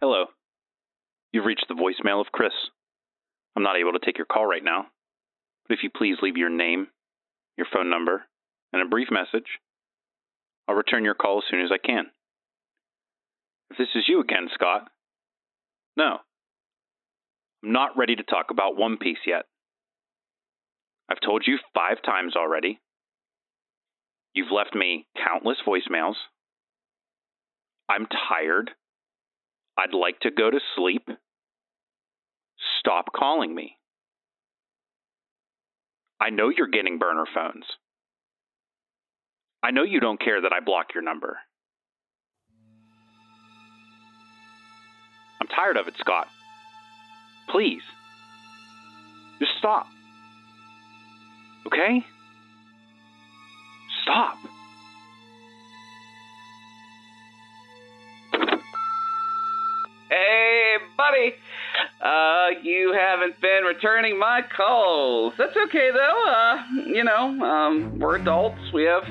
Hello. You've reached the voicemail of Chris. I'm not able to take your call right now, but if you please leave your name, your phone number, and a brief message, I'll return your call as soon as I can. If this is you again, Scott, no. I'm not ready to talk about One Piece yet. I've told you five times already. You've left me countless voicemails. I'm tired. I'd like to go to sleep. Stop calling me. I know you're getting burner phones. I know you don't care that I block your number. I'm tired of it, Scott. Please. Just stop. Okay? Stop. Hey, buddy. Uh, you haven't been returning my calls. That's okay though. Uh, you know, um, we're adults. We have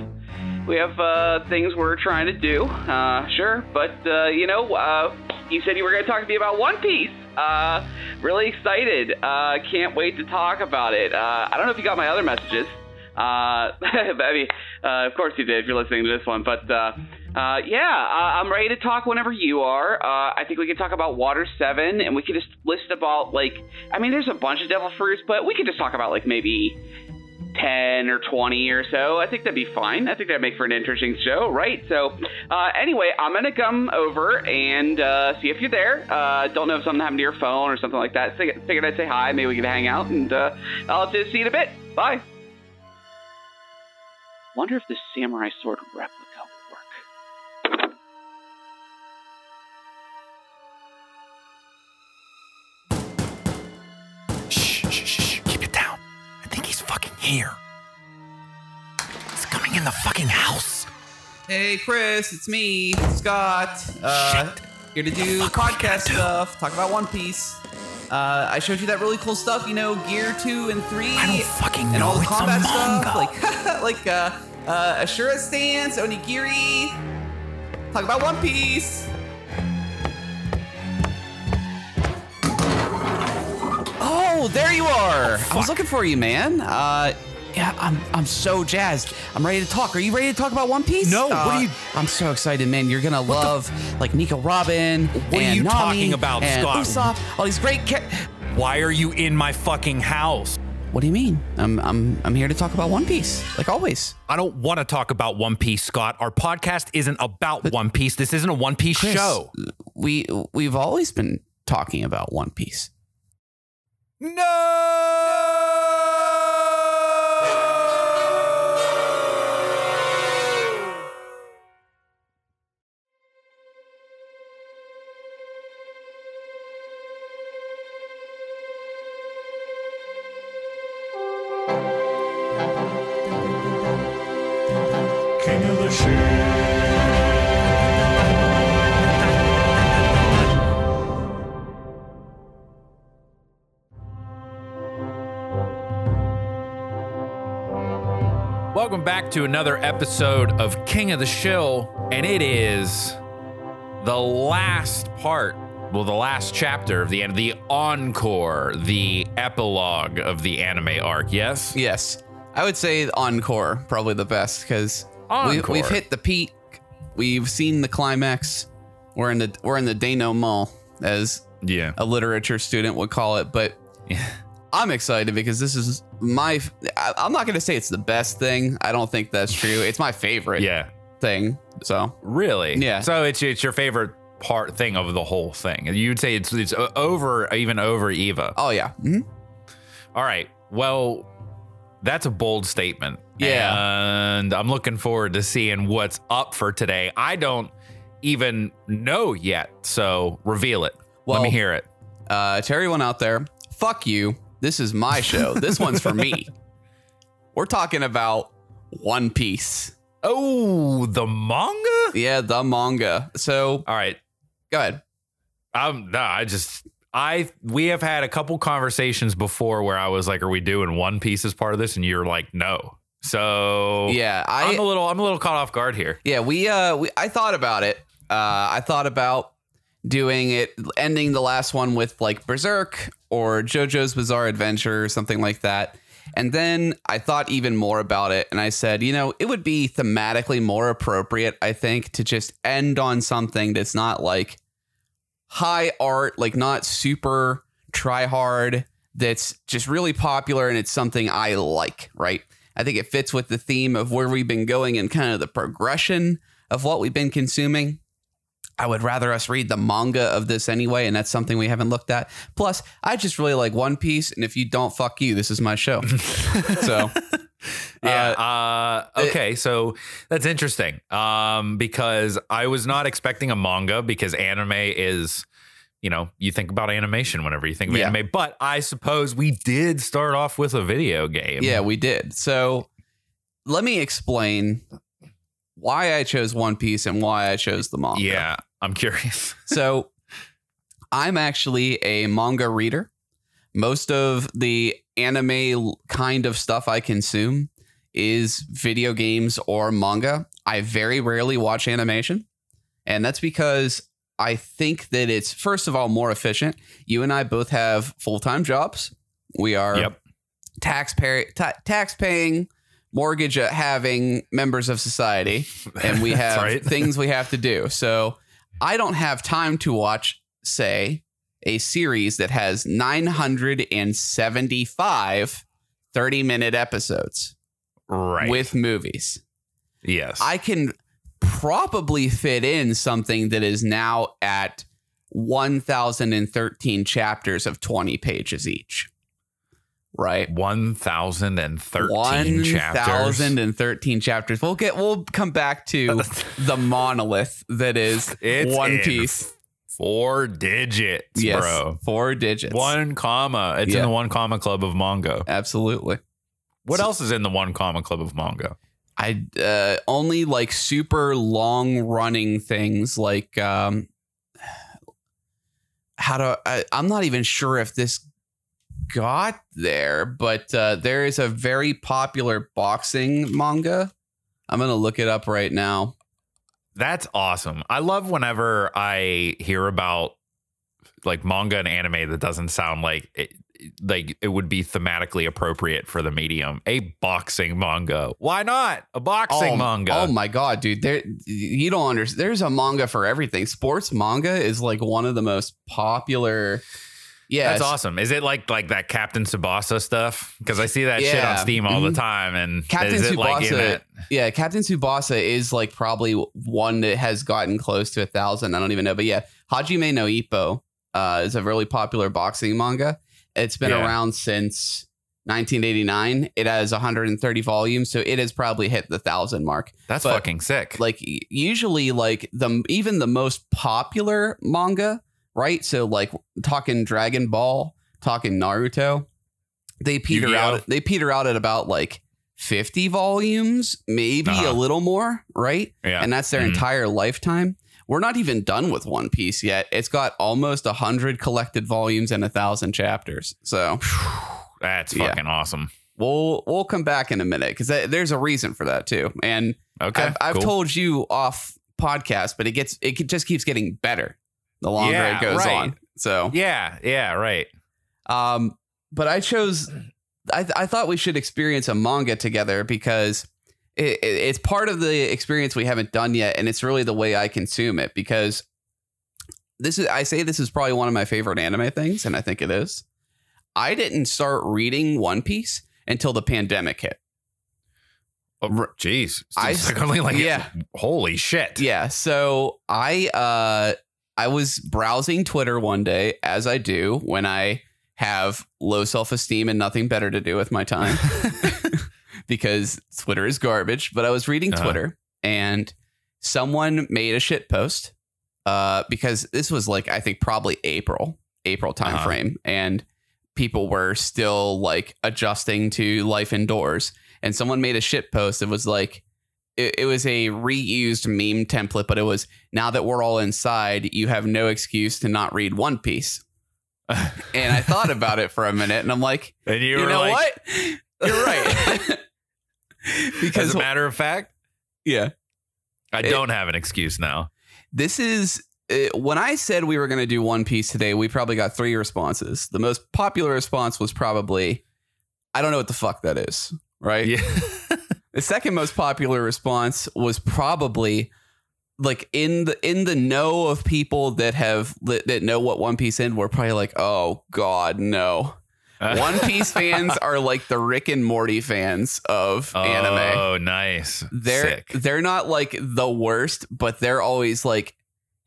we have uh, things we're trying to do. Uh, sure, but uh, you know, uh, you said you were going to talk to me about One Piece. Uh, really excited. Uh, can't wait to talk about it. Uh, I don't know if you got my other messages. Uh, I mean, uh, of course you did if you're listening to this one, but. Uh, uh, yeah, uh, I'm ready to talk whenever you are. Uh, I think we can talk about Water 7, and we can just list about, like, I mean, there's a bunch of devil fruits, but we could just talk about, like, maybe 10 or 20 or so. I think that'd be fine. I think that'd make for an interesting show, right? So, uh, anyway, I'm going to come over and uh, see if you're there. Uh, don't know if something happened to your phone or something like that. Figured I'd say hi. Maybe we could hang out, and uh, I'll see you in a bit. Bye. Wonder if this samurai sword replica here. He's coming in the fucking house. Hey, Chris, it's me, Scott. Uh, Shit. here to do The fuck are we gonna podcast do? stuff, talk about One Piece. Uh, I showed you that really cool stuff, you know, Gear Two and Three. I don't fucking and all the it's combat stuff, like like uh, uh, Ashura stance, Onigiri. Talk about One Piece. Oh, there you are. I was looking for you, man. Uh, yeah, I'm I'm so jazzed. I'm ready to talk. Are you ready to talk about One Piece? No, what Uh, are you- I'm so excited, man. You're gonna love like Nico Robin. What are you Nami talking about, Scott? Usopp, all these great. Ca- Why are you in my fucking house? what do you mean? I'm I'm I'm here to talk about One Piece, like always. I don't want to talk about One Piece, Scott. Our podcast isn't about One Piece. This isn't a One Piece Chris, show. We we've always been talking about One Piece. No! Back to another episode of King of the Shill, and it is the last part, well, the last chapter of the end, the encore, the epilogue of the anime arc. Yes, Yes, I would say Encore probably the best because we, Encore. we've hit the peak. We've seen the climax. We're in the we're in the denouement, as yeah, a literature student would call it. But I'm excited because this is my. I- I'm not going to say it's the best thing. I don't think that's true. It's my favorite yeah, thing. So really. Yeah. So it's it's your favorite part thing of the whole thing. You'd say it's it's over even over Eva. oh yeah, Mhm. All right. Well, that's a bold statement. Yeah. And I'm looking forward to seeing what's up for today. I don't even know yet. So reveal it. Let me hear it. uh, to everyone out there, fuck you. This is my show. this one's for me. We're talking about One Piece. Oh, the manga? Yeah, the manga. So All right. go ahead. Um, no, I just I we have had a couple conversations before where I was like, "Are we doing One Piece as part of this?" And you're like, "No." So Yeah, I, am a little I'm a little caught off guard here. yeah we uh we I thought about it. Uh, I thought about doing it, ending the last one with like Berserk or JoJo's Bizarre Adventure or something like that. And then I thought even more about it and I said, you know, it would be thematically more appropriate, I think, to just end on something that's not like high art, like not super try hard, that's just really popular and it's something I like, right? I think it fits with the theme of where we've been going and kind of the progression of what we've been consuming. I would rather us read the manga of this anyway, and that's something we haven't looked at. Plus, I just really like One Piece, and if you don't, fuck you. This is my show. so, Yeah. Uh, okay. so that's interesting. Um, because I was not expecting a manga because anime is, you know, you think about animation whenever you think of Yeah. anime. But I suppose we did start off with a video game. yeah, we did. So, let me explain why I chose One Piece and why I chose the manga. Yeah. I'm curious. So I'm actually a manga reader. Most of the anime kind of stuff I consume is video games or manga. I very rarely watch animation. And that's because I think that it's, first of all, more efficient. You and I both have full time jobs. We are Yep. taxpayer, ta- tax paying, mortgage at having members of society and we have right. things we have to do. So I don't have time to watch, say, a series that has 975 30 minute episodes Right. with movies. yes. I can probably fit in something that is now at 1013 chapters of 20 pages each. Right? 1013 chapters. 1013 chapters. We'll get we'll come back to the monolith that is It's One Piece. Four digits, Yes, bro. four digits. One comma. It's Yeah. in the one comma club of manga. Absolutely. What So- else is in the one comma club of manga? I uh, only like super long running things like um how to I, I'm not even sure if this got there, but uh, there is a very popular boxing manga. I'm gonna look it up right now. That's awesome. I love whenever I hear about like manga and anime that doesn't sound like it, like it would be thematically appropriate for the medium. A boxing manga. Why not? A boxing oh, manga. Oh my god, dude! There, you don't understand. There's a manga for everything. Sports manga is like one of the most popular. Yeah, That's awesome. Is it like like that Captain Tsubasa stuff? Because I see that shit on Steam all Mhm. the time. And Captain is it like in it? Yeah, Captain Tsubasa is like probably one that has gotten close to a thousand. I don't even know, but yeah, Hajime no Ippo uh, is a really popular boxing manga. It's been Yeah. around since 1989. It has 130 volumes, so it has probably hit the thousand mark. That's but- fucking sick. Like usually, like the even the most popular manga, right? So like talking Dragon Ball, talking Naruto, they peter Yu-Gi-Oh. out. They peter out at about like 50 volumes, maybe Uh-huh. a little more, right? yeah. And that's their Mhm. entire lifetime. We're not even done with One Piece yet. It's got almost a hundred collected volumes and a thousand chapters. So That's Yeah. fucking awesome. we'll we'll come back in a minute because there's a reason for that too. And Okay. I've, I've cool. told you off podcast, but it gets it just keeps getting better the longer Yeah, it goes right. on. So Yeah. Yeah. Right. Um, but I chose. I I thought we should experience a manga together because it, it- it's part of the experience we haven't done yet, and it's really the way I consume it. Because this is I say this is probably one of my favorite anime things, and I think it is. I didn't start reading One Piece until the pandemic hit. Oh, jeez. I- like only like yeah. Holy shit. Yeah, so I uh I was browsing Twitter one day as I do when I have low self-esteem and nothing better to do with my time because Twitter is garbage, but I was reading Uh-huh. Twitter and someone made a shit post uh because this was like I think probably April, April timeframe. Uh-huh. and people were still like adjusting to life indoors and someone made a shit post that was like it, it was a reused meme template, but it was now that we're all inside, you have no excuse to not read One Piece. And I thought about it for a minute, and I'm like, and you, you, know like, what? You're right. because As a matter of fact, yeah, I It- don't have an excuse now. this is uh, when I said we were going to do One Piece today, we probably got three responses. The most popular response was probably, "I don't know what the fuck that is." Right. Yeah. The second most popular response was probably like in the in the know of people that have that know what One Piece in. We're probably like, "Oh God, no." One Piece fans are like the Rick and Morty fans of anime. Oh, nice. They're Sick. they're not like the worst, but they're always like,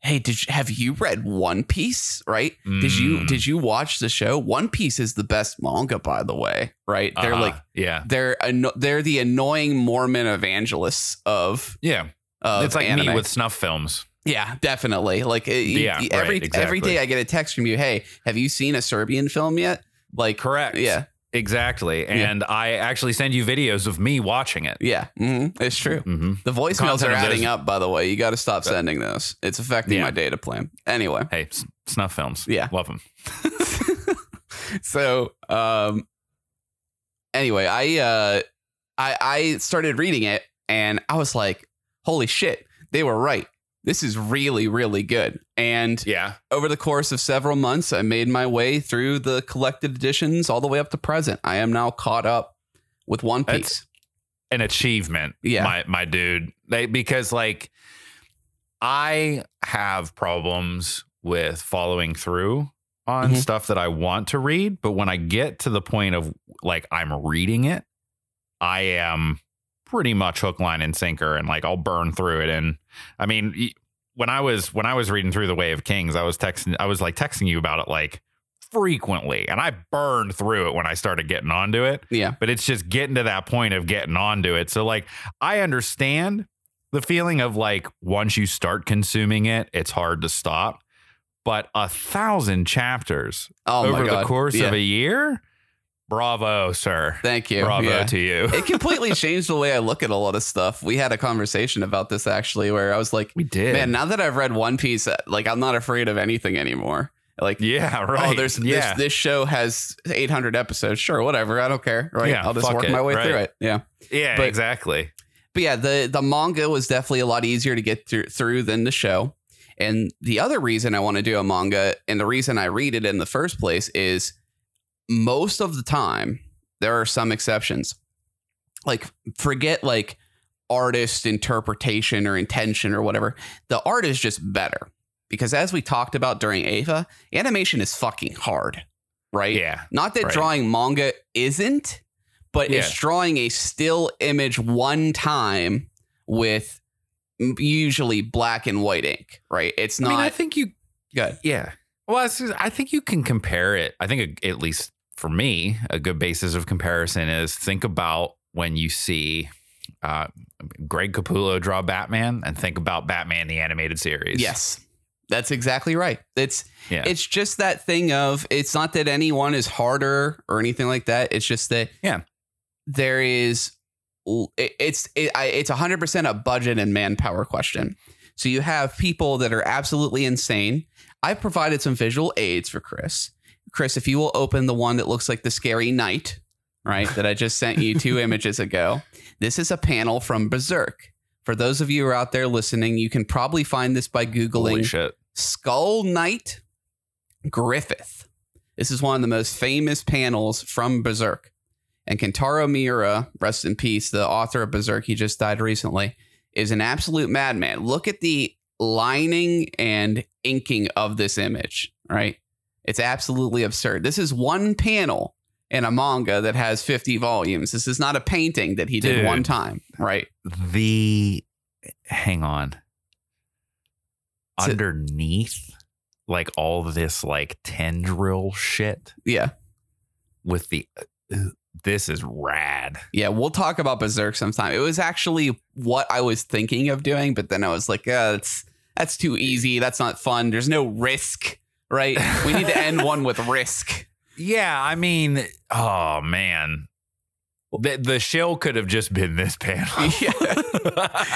"Hey, did you, have you read One Piece? Right? Did you Mm. did you watch the show? One Piece is the best manga, by the way. Right? They're Uh-huh. like yeah, they're anno- they're the annoying Mormon evangelists of yeah. of it's like anime. me with snuff films. yeah, definitely. Like you- Yeah, you- right, every every exactly. day I get a text from you. Hey, have you seen a Serbian film yet? Like Correct. Yeah, Exactly. And I actually send you videos of me watching it. yeah, hmm it's true. hmm The voicemails Content are adding up. By the way, you got to stop sending those. It's affecting Yeah. my data plan. Anyway, Hey, s- snuff films. Yeah. Love them. so um anyway i uh i i started reading it and i was like holy shit they were right this is really really good and Yeah. over the course of several months i made my way through the collected editions all the way up to present i am now caught up with one That's- piece An achievement. Yeah. My my dude. They, because like I have problems with following through on Mhm. stuff that I want to read, but when I get to the point of like I'm reading it, I am pretty much hook, line, and sinker, and like I'll burn through it. And I mean, when I was when I was reading through the Way of Kings, I was texting, I was like texting you about it like frequently, and I burned through it when I started getting onto it. yeah But it's just getting to that point of getting onto it. So like I understand the feeling of like once you start consuming it, it's hard to stop. But a thousand chapters oh over the course yeah. of a year, bravo, sir. thank you Bravo Yeah. to you. it completely changed the way i look at a lot of stuff we had a conversation about this actually where i was like we did. Man, now that I've read One Piece, uh, like I'm not afraid of anything anymore. Like, yeah, right. oh, there's yeah. this, this show has 800 episodes. Sure, whatever. I don't care. Right? Yeah, I'll just work it, my way right. through it. Yeah. yeah, but- exactly. But yeah, the the manga was definitely a lot easier to get through, through than the show. And the other reason I want to do a manga and the reason I read it in the first place is most of the time there are some exceptions. Like forget like artist interpretation or intention or whatever. The art is just better. Because as we talked about during Ava, animation is fucking hard. Right? Yeah. Not that Right. drawing manga isn't, but it's drawing a still image one time with usually black and white ink, right? It's not. I mean, I think you good. Yeah. Well, I think you can compare it. I think, at least for me, a good basis of comparison is think about when you see uh, Greg Capullo draw Batman and think about Batman the animated series. Yes. That's exactly right. It's Yeah. it's just that thing of it's not that anyone is harder or anything like that. It's just that Yeah. there is it- it's it, I- it's 100% a budget and manpower question. So you have people that are absolutely insane. I've provided some visual aids for Chris. Chris, if you will open the one that looks like the scary knight, right? that I just sent you two images ago. This is a panel from Berserk. For those of you who are out there listening, you can probably find this by Googling. Skull Knight Griffith. This is one of the most famous panels from Berserk. And Kentaro Miura, rest in peace, the author of Berserk, he just died recently, is an absolute madman. Look at the lining and inking of this image, right? It's absolutely absurd. This is one panel in a manga that has 50 volumes. This is not a painting that he did one time, right? The, hang on. So- Underneath, like all this like tendril shit Yeah. with the, uh, this is rad. Yeah, we'll talk about Berserk sometime. It was actually what I was thinking of doing, but then I was like, uh, that's that's too easy. That's not fun. There's no risk, right? We need to end one with risk. Yeah, I mean, oh man, the the shell could have just been this panel. Yeah.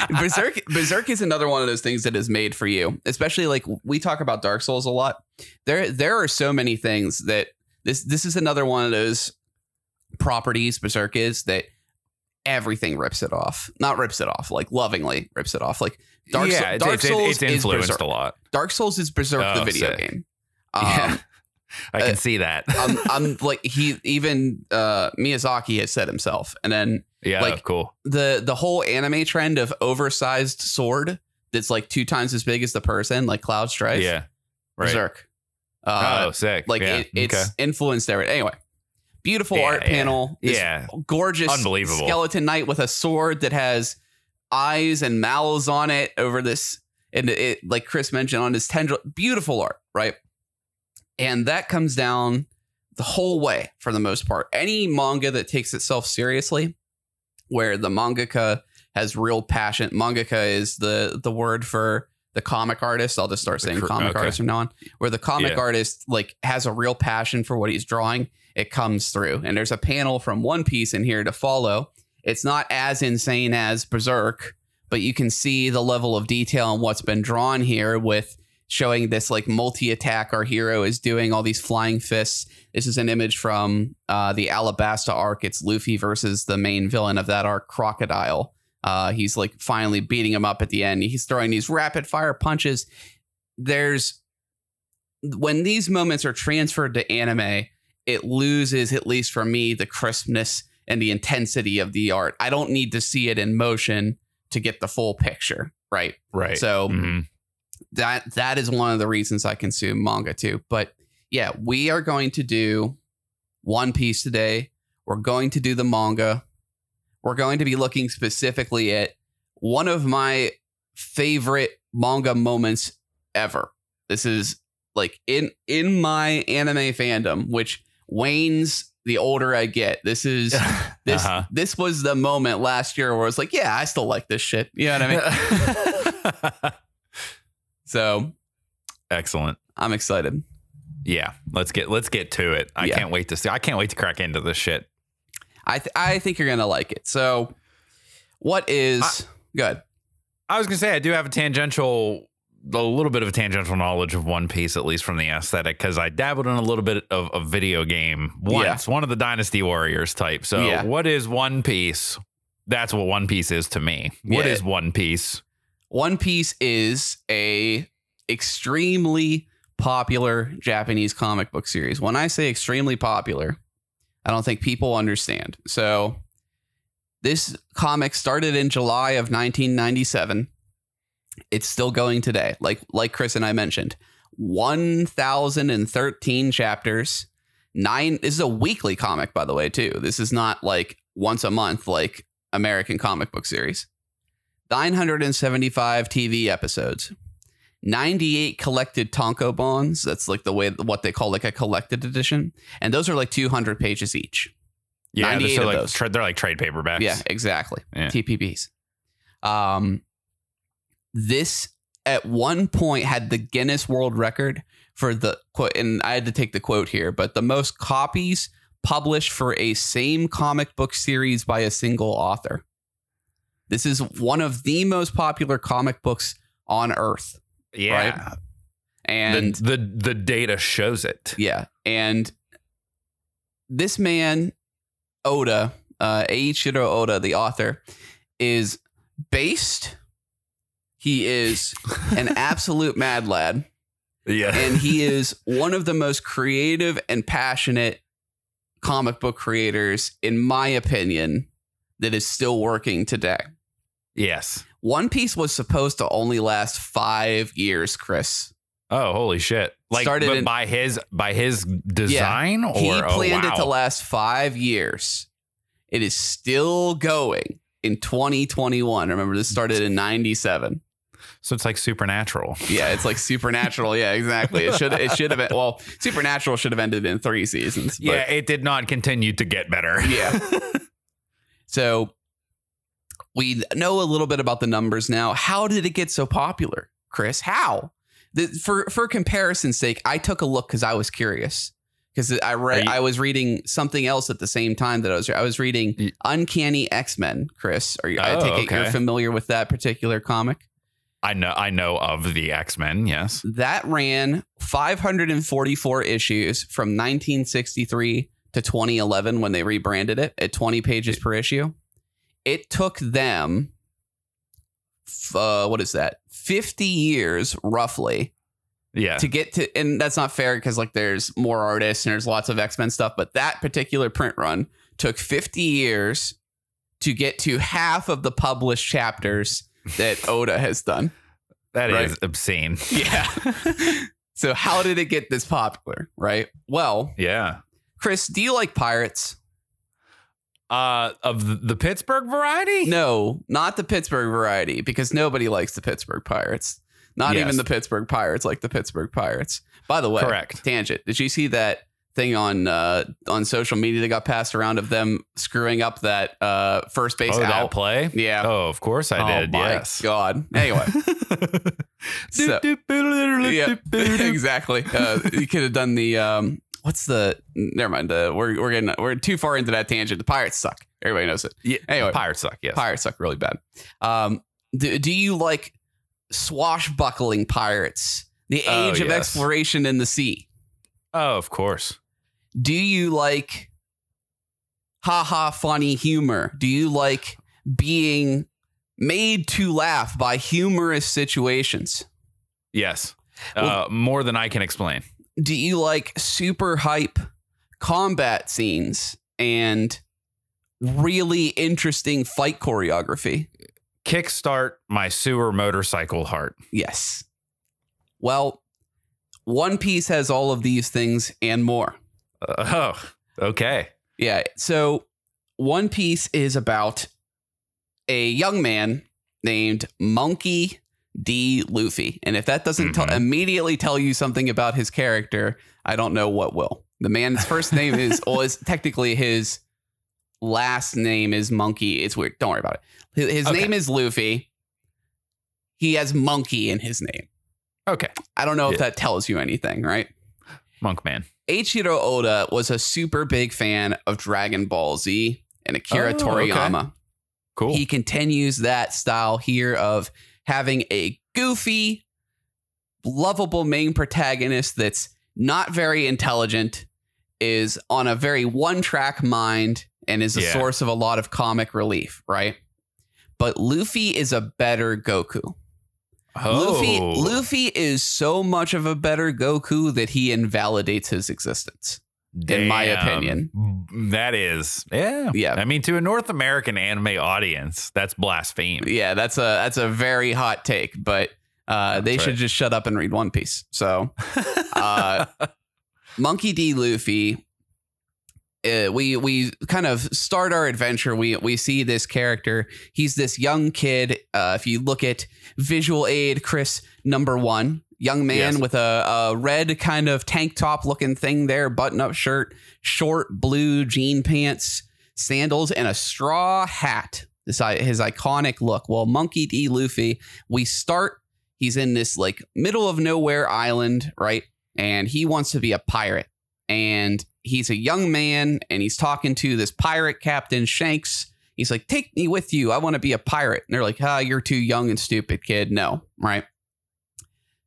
Berserk Berserk is another one of those things that is made for you. Especially like we talk about Dark Souls a lot. There there are so many things that this this is another one of those properties Berserk is that everything rips it off. Not rips it off, like lovingly rips it off. Like Dark, yeah, it's, Dark it's, Souls it's is influenced a lot. Dark Souls is Berserk Oh, the video sick. game. Um, Yeah. I can uh, see that. I'm, I'm like he even uh, Miyazaki has said himself, and then yeah, like- cool. the the whole anime trend of oversized sword that's like two times as big as the person, like Cloud Strife. Yeah. Right. Berserk. Uh, oh, sick. like yeah. it, it's okay. influenced everything. Anyway, beautiful Yeah, art yeah. panel. This Yeah. gorgeous, Unbelievable. skeleton knight with a sword that has eyes and mouths on it over this, and it like Chris mentioned on his tendril. Beautiful art, right? And that comes down the whole way for the most part. Any manga that takes itself seriously, where the mangaka has real passion. Mangaka is the the word for the comic artist. I'll just start saying cr- comic okay. artist from now on. Where the comic Yeah. artist like has a real passion for what he's drawing, it comes through. And there's a panel from One Piece in here to follow. It's not as insane as Berserk, but you can see the level of detail on what's been drawn here with showing this like multi attack our hero is doing all these flying fists. This is an image from uh, the Alabasta arc. It's Luffy versus the main villain of that arc, Crocodile. Uh, he's like finally beating him up at the end. He's throwing these rapid fire punches. There's when these moments are transferred to anime, it loses, at least for me, the crispness and the intensity of the art. I don't need to see it in motion to get the full picture, right? right. So Mhm. That that is one of the reasons I consume manga too. But yeah, we are going to do One Piece today. We're going to do the manga. We're going to be looking specifically at one of my favorite manga moments ever. This is like in in my anime fandom, which wanes the older I get. This is this Uh-huh. this was the moment last year where I was like, yeah, I still like this shit. You know what I mean? so Excellent. I'm excited. Yeah, let's get let's get to it. I Yeah. can't wait to see. I can't wait to crack into this shit. I th- I think you're gonna like it. So, what is good? I was gonna say I do have a tangential, a little bit of a tangential knowledge of One Piece, at least from the aesthetic, because I dabbled in a little bit of a video game once, one of the Dynasty Warriors type. So, Yeah. what is One Piece? That's what One Piece is to me. What is Yeah. One Piece? One Piece is a extremely popular Japanese comic book series. When I say extremely popular, I don't think people understand. So, this comic started in July of 1997. It's still going today. Like like Chris and I mentioned, 1013 chapters. Nine this is a weekly comic by the way too. This is not like once a month like American comic book series. 975 TV episodes. 98 collected tankobons. That's like the way what they call like a collected edition. And those are like 200 pages each. Yeah, they're, like, tra- they're like trade paperbacks. Yeah, exactly. Yeah. TPBs. Um, this at one point had the Guinness World Record for the quote, and I had to take the quote here, but the most copies published for a same comic book series by a single author. This is one of the most popular comic books on Earth, yeah. and the, the the data shows it. Yeah. And this man, Oda, uh, Eiichiro Oda, the author, is based. He is an absolute mad lad. Yeah, And he is one of the most creative and passionate comic book creators, in my opinion, that is still working today. Yes. One Piece was supposed to only last five years, Chris. Oh, holy shit! Like, Started but in- by his by his design, or he oh, planned it to last five years. It is still going in 2021. Remember, this started in 97. So it's like supernatural. Yeah, it's like Supernatural. Yeah, exactly. It should it should have been well, Supernatural should have ended in three seasons. Yeah, it did not continue to get better. yeah. So we know a little bit about the numbers now. How did it get so popular, Chris? How? The, for for comparison's sake, I took a look because I was curious. Because I read, you- I was reading something else at the same time that I was. I was reading Uncanny X Men. Chris, are you? I Oh, take it you're familiar with that particular comic. I know I know of the X Men. Yes. That ran 544 issues from 1963 to 2011 when they rebranded it at 20 pages per issue. It took them, uh, what is that? 50 years roughly Yeah. to get to, and that's not fair because like there's more artists and there's lots of X Men stuff, but that particular print run took 50 years to get to half of the published chapters that Oda has done. That is Right. obscene. Yeah. so how did it get this popular? Right. Well, Yeah. Chris, do you like pirates? Uh, of the- Pittsburgh variety? No, not the Pittsburgh variety, because nobody likes the Pittsburgh Pirates. Not Yes. even the Pittsburgh Pirates like the Pittsburgh Pirates. By the way, Correct. Tangent. Did you see that thing on uh, on social media that got passed around of them screwing up that uh, first base Oh, out? play? Yeah. Oh, of course I oh did. my yes. god. Anyway, So- yeah, exactly. Uh, you could have done the um, what's the? Never mind. Uh, we're we're getting we're too far into that tangent. The pirates suck. Everybody knows it. Yeah. Anyway. Pirates suck. Yes. Pirates suck really bad. Um, do, do you like swashbuckling pirates? The Oh, age of yes. exploration in the sea. Oh, of course. Do you like haha funny humor? Do you like being made to laugh by humorous situations? Yes. Well- uh, more than I can explain. Do you like super hype combat scenes and really interesting fight choreography? Kickstart my sewer motorcycle heart. Yes. Well, One Piece has all of these things and more. Uh, oh, okay. Yeah. So One Piece is about a young man named Monkey D. Luffy. And if that doesn't tell Mhm. immediately tell you something about his character, I don't know what will. The man's first name is, well, is technically his last name is Monkey. It's weird. Don't worry about it. His, his Okay. name is Luffy. He has Monkey in his name. Okay. I don't know if that tells you anything, right? Monk man. Eiichiro Oda was a super big fan of Dragon Ball Z and Akira Oh, okay. Toriyama. Cool. He continues that style here of having a goofy, lovable main protagonist that's not very intelligent, is on a very one track mind, and is a Yeah. source of a lot of comic relief, right? But Luffy is a better Goku. Luffy, Oh. Luffy is so much of a better Goku that he invalidates his existence. In my opinion. That is, yeah, Yeah. I mean, to a North American anime audience, that's blasphemy. Yeah, that's a that's a very hot take, but uh, they should just shut up and read One Piece. So, uh, Monkey D. Luffy, uh, we we kind of start our adventure. We we see this character. He's this young kid. Uh, if you look at visual aid, Chris number one, young man Yes. with a, a red kind of tank top looking thing there, button up shirt, short blue jean pants, sandals, and a straw hat. This his iconic look. Well, Monkey D. Luffy, we start. He's in this like middle of nowhere island, right? And he wants to be a pirate and he's a young man and he's talking to this pirate captain Shanks. He's like, "Take me with you. I want to be a pirate." And they're like, "Ah, you're too young and stupid, kid." No, right?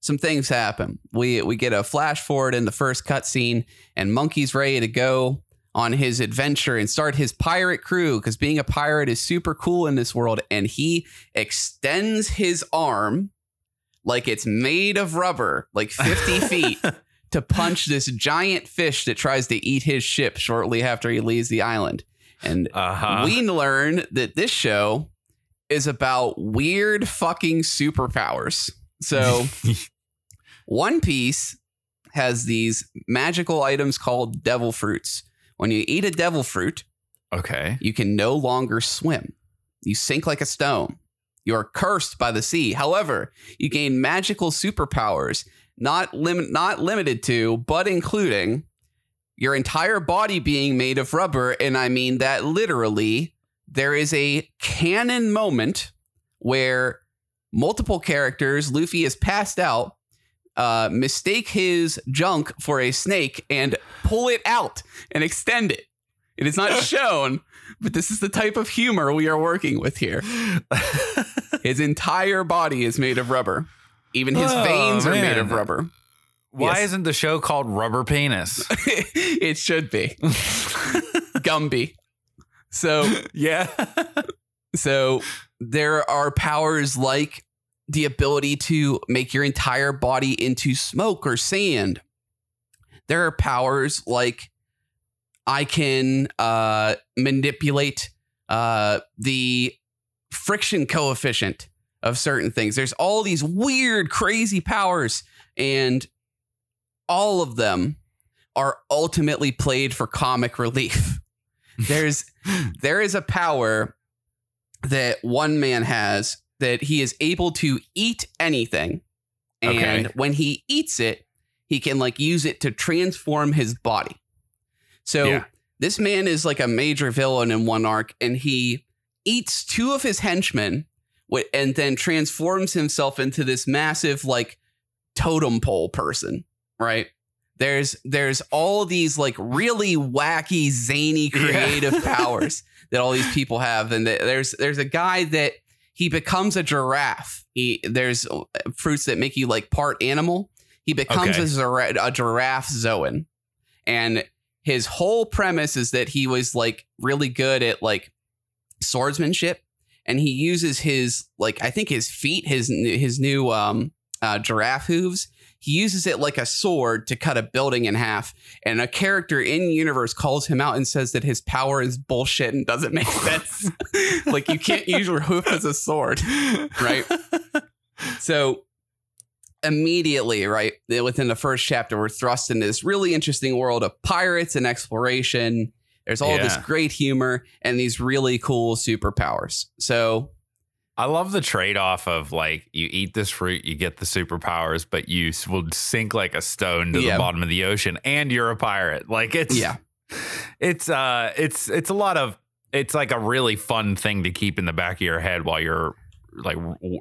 Some things happen. We we get a flash forward in the first cutscene, and Monkey's ready to go on his adventure and start his pirate crew because being a pirate is super cool in this world. And he extends his arm like it's made of rubber, like 50 feet to punch this giant fish that tries to eat his ship shortly after he leaves the island. And Uh huh. we learn that this show is about weird fucking superpowers. So, One Piece has these magical items called devil fruits. When you eat a devil fruit, okay. you can no longer swim. You sink like a stone. You are cursed by the sea. However, you gain magical superpowers, not lim- not limited to, but including your entire body being made of rubber. And I mean that literally. There is a canon moment where multiple characters, Luffy is passed out, uh, mistake his junk for a snake and pull it out and extend it. It is not shown, but this is the type of humor we are working with here. His entire body is made of rubber. Even his Oh, veins are made of rubber. Why Yes. isn't the show called Rubber Penis? it should be. Gumby. So yeah. So there are powers like the ability to make your entire body into smoke or sand. There are powers like I can uh, manipulate uh, the friction coefficient of certain things. There's all these weird, crazy powers, and all of them are ultimately played for comic relief. There's there is a power that one man has that he is able to eat anything. And Okay. when he eats it, he can like use it to transform his body. So Yeah. this man is like a major villain in one arc, and he eats two of his henchmen and then transforms himself into this massive like totem pole person, right? There's there's all these like really wacky, zany, Yeah. creative powers that all these people have, and there's there's a guy that he becomes a giraffe. He there's uh, fruits that make you like part animal. He becomes Okay. a, zira- a giraffe Zoan, and his whole premise is that he was like really good at like swordsmanship, and he uses his like I think his feet, his his new um uh, giraffe hooves. He uses it like a sword to cut a building in half, and a character in universe calls him out and says that his power is bullshit and doesn't make sense. like you can't use your hoof as a sword, right? so immediately, right within the first chapter, we're thrust into this really interesting world of pirates and exploration. There's all this great humor and these really cool superpowers. So I love the trade off of like you eat this fruit, you get the superpowers, but you will sink like a stone to Yeah. the bottom of the ocean, and you're a pirate. Like it's yeah, it's uh it's it's a lot of it's like a really fun thing to keep in the back of your head while you're like w- w-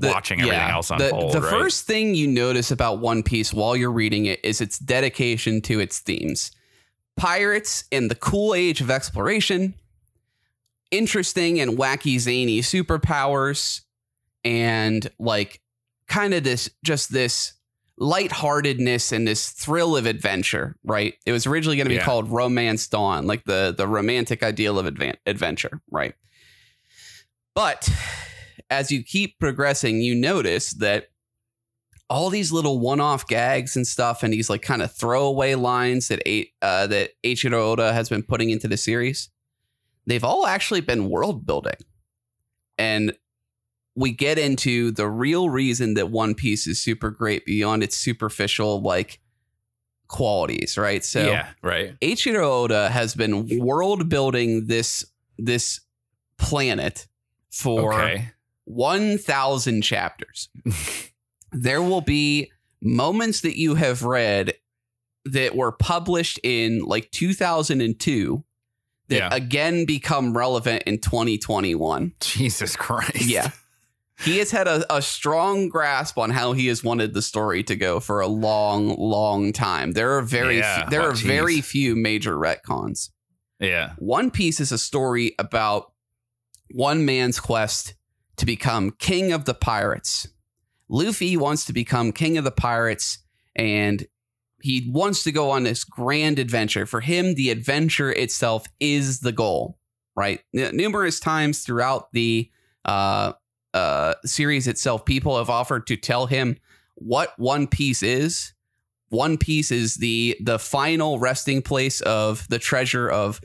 The- watching everything yeah. else The- unfold. The, right? first thing you notice about One Piece while you're reading it is its dedication to its themes. Pirates in the cool age of exploration, interesting and wacky zany superpowers, and like kind of this just this lightheartedness and this thrill of adventure, right? It was originally going to be Yeah. called Romance Dawn, like the the romantic ideal of advan- adventure, right? But as you keep progressing, you notice that all these little one-off gags and stuff, and these like kind of throwaway lines that eight uh, that Eiichiro Oda has been putting into the series, they've all actually been world building, and we get into the real reason that One Piece is super great beyond its superficial like qualities, right? So yeah, right. Eiichiro Oda has been world building this this planet for Okay. 1000 chapters. there will be moments that you have read that were published in like 2002 that Yeah. again become relevant in 2021. Jesus Christ. Yeah. He has had a, a strong grasp on how he has wanted the story to go for a long, long time. There are very Yeah. few, there Oh, are very few major retcons. Yeah. One Piece is a story about one man's quest to become king of the pirates. Luffy wants to become king of the pirates and he wants to go on this grand adventure. For him, the adventure itself is the goal, right? Numerous times throughout the uh, uh, series itself, people have offered to tell him what One Piece is. One Piece is the the final resting place of the treasure of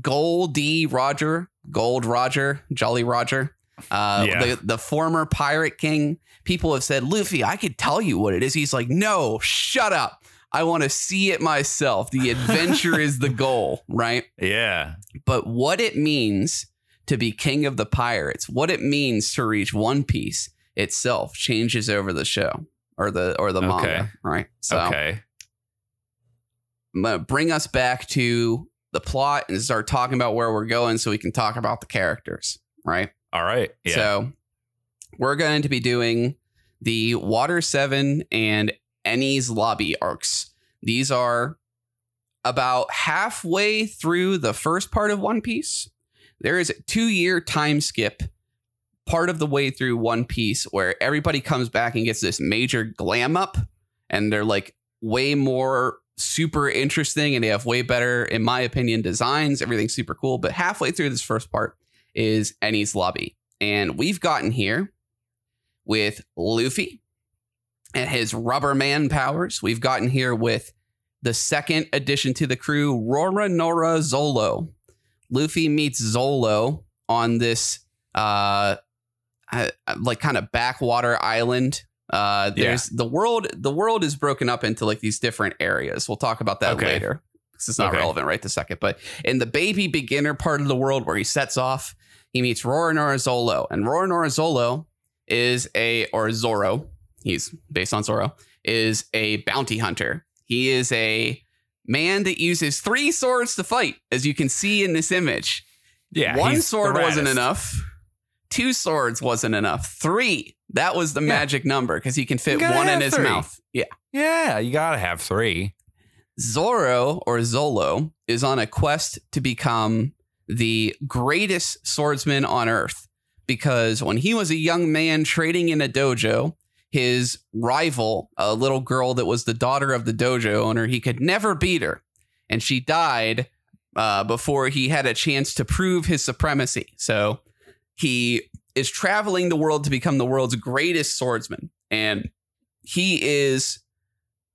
Gol D. Roger, Gold Roger, Jolly Roger, uh, Yeah. the the former pirate king. People have said, Luffy, I could tell you what it is. He's like, no, shut up. I want to see it myself. The adventure is the goal, right? Yeah. But what it means to be king of the pirates, what it means to reach One Piece itself changes over the show or the or the Okay. manga, right? So okay. I'm gonna bring us back to the plot and start talking about where we're going so we can talk about the characters, right? All right. Yeah. So we're going to be doing the Water 7 and Enies Lobby arcs. These are about halfway through the first part of One Piece. There is a two year time skip part of the way through One Piece where everybody comes back and gets this major glam up and they're like way more super interesting and they have way better, in my opinion, designs. Everything's super cool. But halfway through this first part, is Enies Lobby. And we've gotten here with Luffy and his rubber man powers. We've gotten here with the second addition to the crew, Roronoa Zolo. Luffy meets Zolo on this uh, uh like kind of backwater island. Uh there's the world the world is broken up into like these different areas. We'll talk about that Okay. later. This is not Okay. relevant right this second. But in the baby beginner part of the world where he sets off, he meets Roronoa Zolo. And Roronoa Zolo is a or Zoro, he's based on Zoro, is a bounty hunter. He is a man that uses three swords to fight, as you can see in this image. Yeah. One sword wasn't enough. Two swords wasn't enough. Three. That was the Yeah. magic number because he can fit one in his three. mouth. Yeah. Yeah, you gotta have three. Zoro or Zolo is on a quest to become the greatest swordsman on earth because when he was a young man trading in a dojo, his rival, a little girl that was the daughter of the dojo owner, he could never beat her. And she died uh, before he had a chance to prove his supremacy. So he is traveling the world to become the world's greatest swordsman. And he is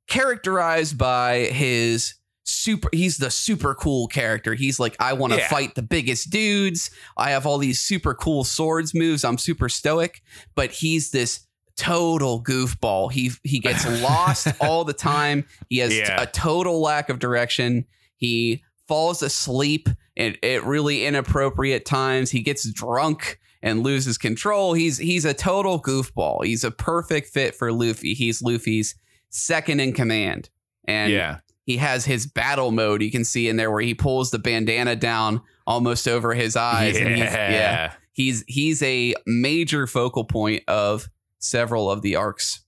characterized by his super he's the super cool character he's like i want to Yeah. fight the biggest dudes i have all these super cool swords moves i'm super stoic but he's this total goofball. He he gets lost all the time. He has Yeah. a total lack of direction. He falls asleep at, at really inappropriate times. He gets drunk and loses control. He's he's a total goofball. He's a perfect fit for luffy. He's luffy's second in command. And yeah. he has his battle mode. You can see in there where he pulls the bandana down almost over his eyes yeah. and he's yeah. He's he's a major focal point of several of the arcs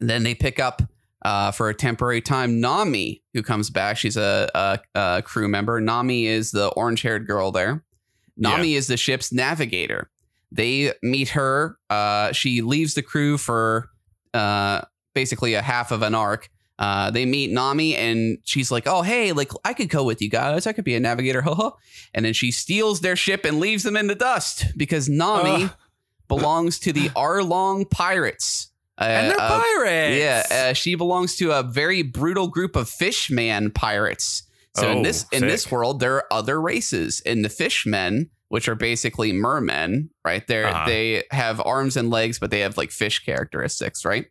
and then they pick up uh, for a temporary time nami who comes back she's a, a, a crew member nami is the orange haired girl there nami is the ship's navigator they meet her uh, she leaves the crew for uh, basically a half of an arc uh, they meet Nami and she's like, "Oh, hey, like I could go with you guys. I could be a navigator." Haha. and then she steals their ship and leaves them in the dust because Nami. Belongs to the Arlong pirates. Uh, And they're uh, pirates. yeah, uh, she belongs to a very brutal group of fishman pirates. So in Oh, this in this world, there are other races. In the fishmen, which are basically mermen, right? They Uh-huh. they have arms and legs, but they have like fish characteristics, right?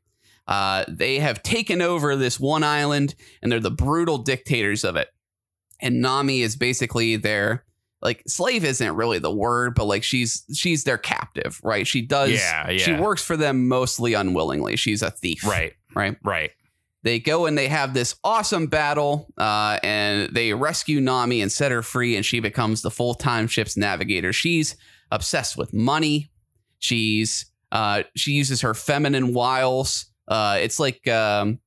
Uh, they have taken over this one island, and they're the brutal dictators of it. And Nami is basically their like slave isn't really the word, but like she's she's their captive, right? She does Yeah, yeah. she works for them mostly unwillingly. She's a thief, Right. Right Right. they go and they have this awesome battle uh, and they rescue nami and set her free and she becomes the full-time ship's navigator she's obsessed with money she's uh, she uses her feminine wiles uh, it's like um,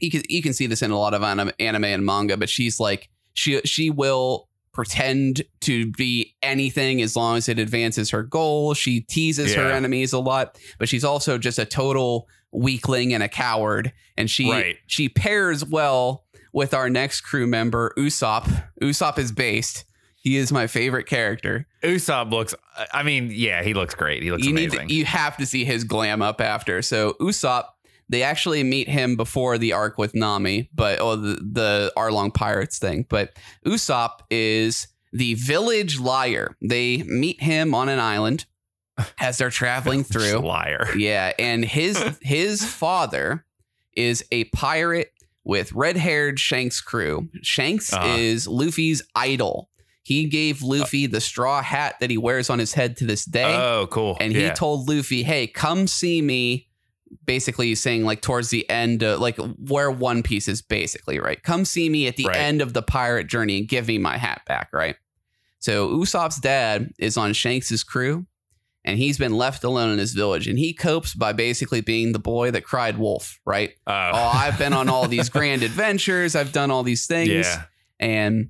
you can you can see this in a lot of anime and manga but she's like she she will pretend to be anything as long as it advances her goal she teases her enemies a lot but she's also just a total weakling and a coward and she Right. she pairs well with our next crew member Usopp Usopp is based he is my favorite character Usopp looks. I mean, yeah, he looks great. He looks you amazing. to, you have to see his glam up after so Usopp they actually meet him before the arc with Nami but oh the the Arlong Pirates thing but Usopp is the village liar they meet him on an island as they're traveling through liar. yeah, and his his father is a pirate with red-haired Shanks crew. Shanks Uh-huh. is Luffy's idol. He gave Luffy the straw hat that he wears on his head to this day. Oh, cool. and he Yeah. told Luffy, "Hey, come see me." Basically, saying like towards the end, uh, like where One Piece is basically right. Come see me at the Right. end of the pirate journey and give me my hat back, right? So Usopp's dad is on Shanks's crew, and he's been left alone in his village, and he copes by basically being the boy that cried wolf, right? Oh, oh, I've been on all these grand adventures, I've done all these things, Yeah. and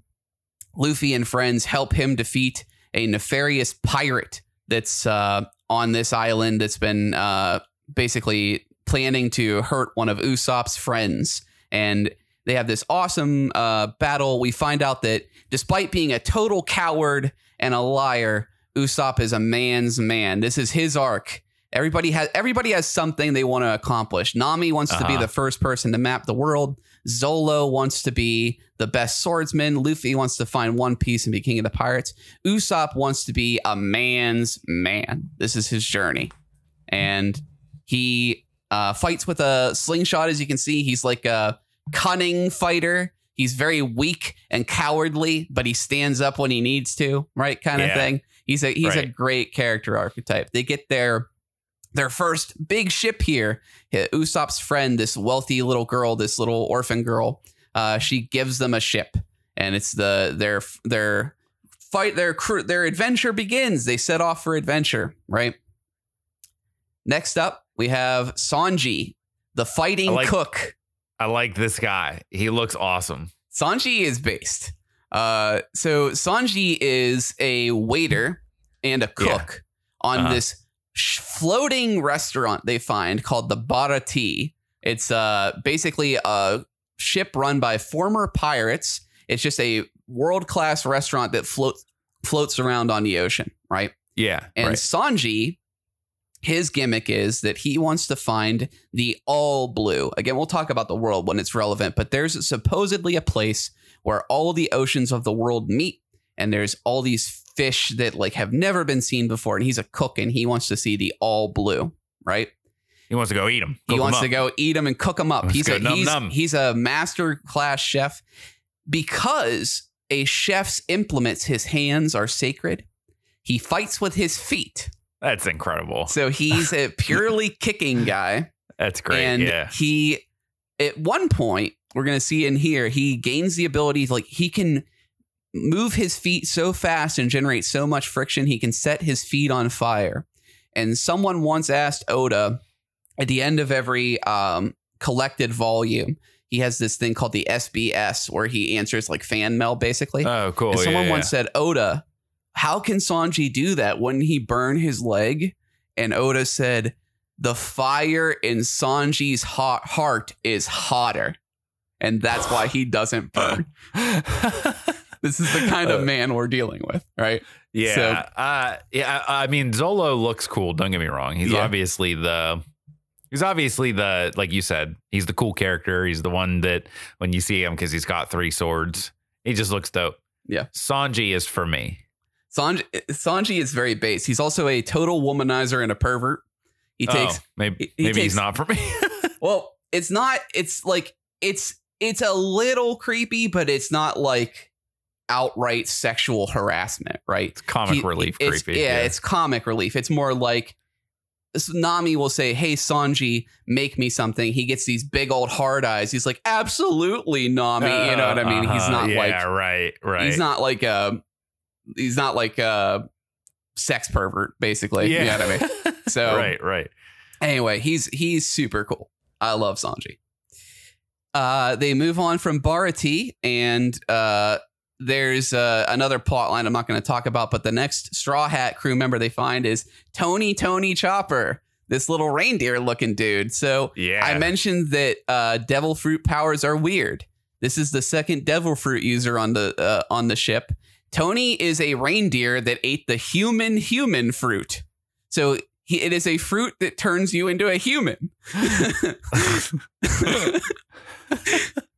Luffy and friends help him defeat a nefarious pirate that's uh, on this island that's been uh, basically planning to hurt one of Usopp's friends. And they have this awesome uh, battle. We find out that despite being a total coward and a liar, Usopp is a man's man. This is his arc. Everybody has everybody has something they want to accomplish. Nami wants to be Uh-huh. the first person to map the world. Zolo wants to be the best swordsman. Luffy wants to find One Piece and be king of the pirates. Usopp wants to be a man's man. This is his journey, and he uh, fights with a slingshot. As you can see, he's like a cunning fighter. He's very weak and cowardly, but he stands up when he needs to, right? Kind of Yeah. thing. He's a he's a great character archetype. They get their their first big ship here. Usopp's friend, this wealthy little girl, this little orphan girl, uh, she gives them a ship, and it's the their their fight their crew their adventure begins. They set off for adventure, right? Next up, we have Sanji, the fighting I like- cook. I like this guy. He looks awesome. Sanji is based. Uh, so Sanji is a waiter and a cook on Uh-huh. this sh- floating restaurant they find called the Baratie. It's uh basically a ship run by former pirates. It's just a world class restaurant that floats floats around on the ocean, right? Yeah. And right. Sanji, his gimmick is that he wants to find the all blue. Again, we'll talk about the world when it's relevant, but there's supposedly a place where all the oceans of the world meet, and there's all these fish that like have never been seen before. And he's a cook, and he wants to see the all blue, right? He wants to go eat him. he wants to go eat them and cook them up. Let's he's a num he's, num. he's a master class chef because a chef's implements, his hands are sacred. He fights with his feet. That's incredible. So he's a purely kicking guy. That's great. and yeah. he, at one point, we're going to see in here, he gains the ability to, like, he can move his feet so fast and generate so much friction, he can set his feet on fire. And someone once asked Oda at the end of every um, collected volume, he has this thing called the SBS where he answers like fan mail, basically. Oh, cool. And someone yeah, once said, Oda, how can Sanji do that? Wouldn't he burn his leg? And Oda said, the fire in Sanji's hot heart is hotter. And that's why he doesn't burn. this is the kind of man we're dealing with, right? Yeah, So- uh, yeah. I I mean, Zolo looks cool. Don't get me wrong. He's Yeah. obviously the. He's obviously the like you said. He's the cool character. He's the one that when you see him because he's got three swords, he just looks dope. Yeah. Sanji is for me. Sanji, Sanji is very base. He's also a total womanizer and a pervert. He takes oh, maybe he- he maybe takes- he's not for me. Well, it's not. It's like it's it's a little creepy, but it's not like outright sexual harassment, right? it's comic He- relief it's- creepy. Yeah, it's comic relief. It's more like Nami will say, "Hey Sanji, make me something." He gets these big old hard eyes. He's like, "Absolutely, Nami." you know what I mean? He's Uh-huh. not yeah, like right, right. he's not like a he's not like a sex pervert, basically. Yeah. You know what I mean? So right, right. Anyway, he's he's super cool. I love Sanji. Uh, they move on from Baratie, and uh, there's uh, another plot line I'm not going to talk about, but the next Straw Hat crew member they find is Tony Tony Chopper, this little reindeer looking dude. So Yeah. I mentioned that uh, devil fruit powers are weird. This is the second devil fruit user on the uh, on the ship. Tony is a reindeer that ate the human human fruit. So he, it is a fruit that turns you into a human.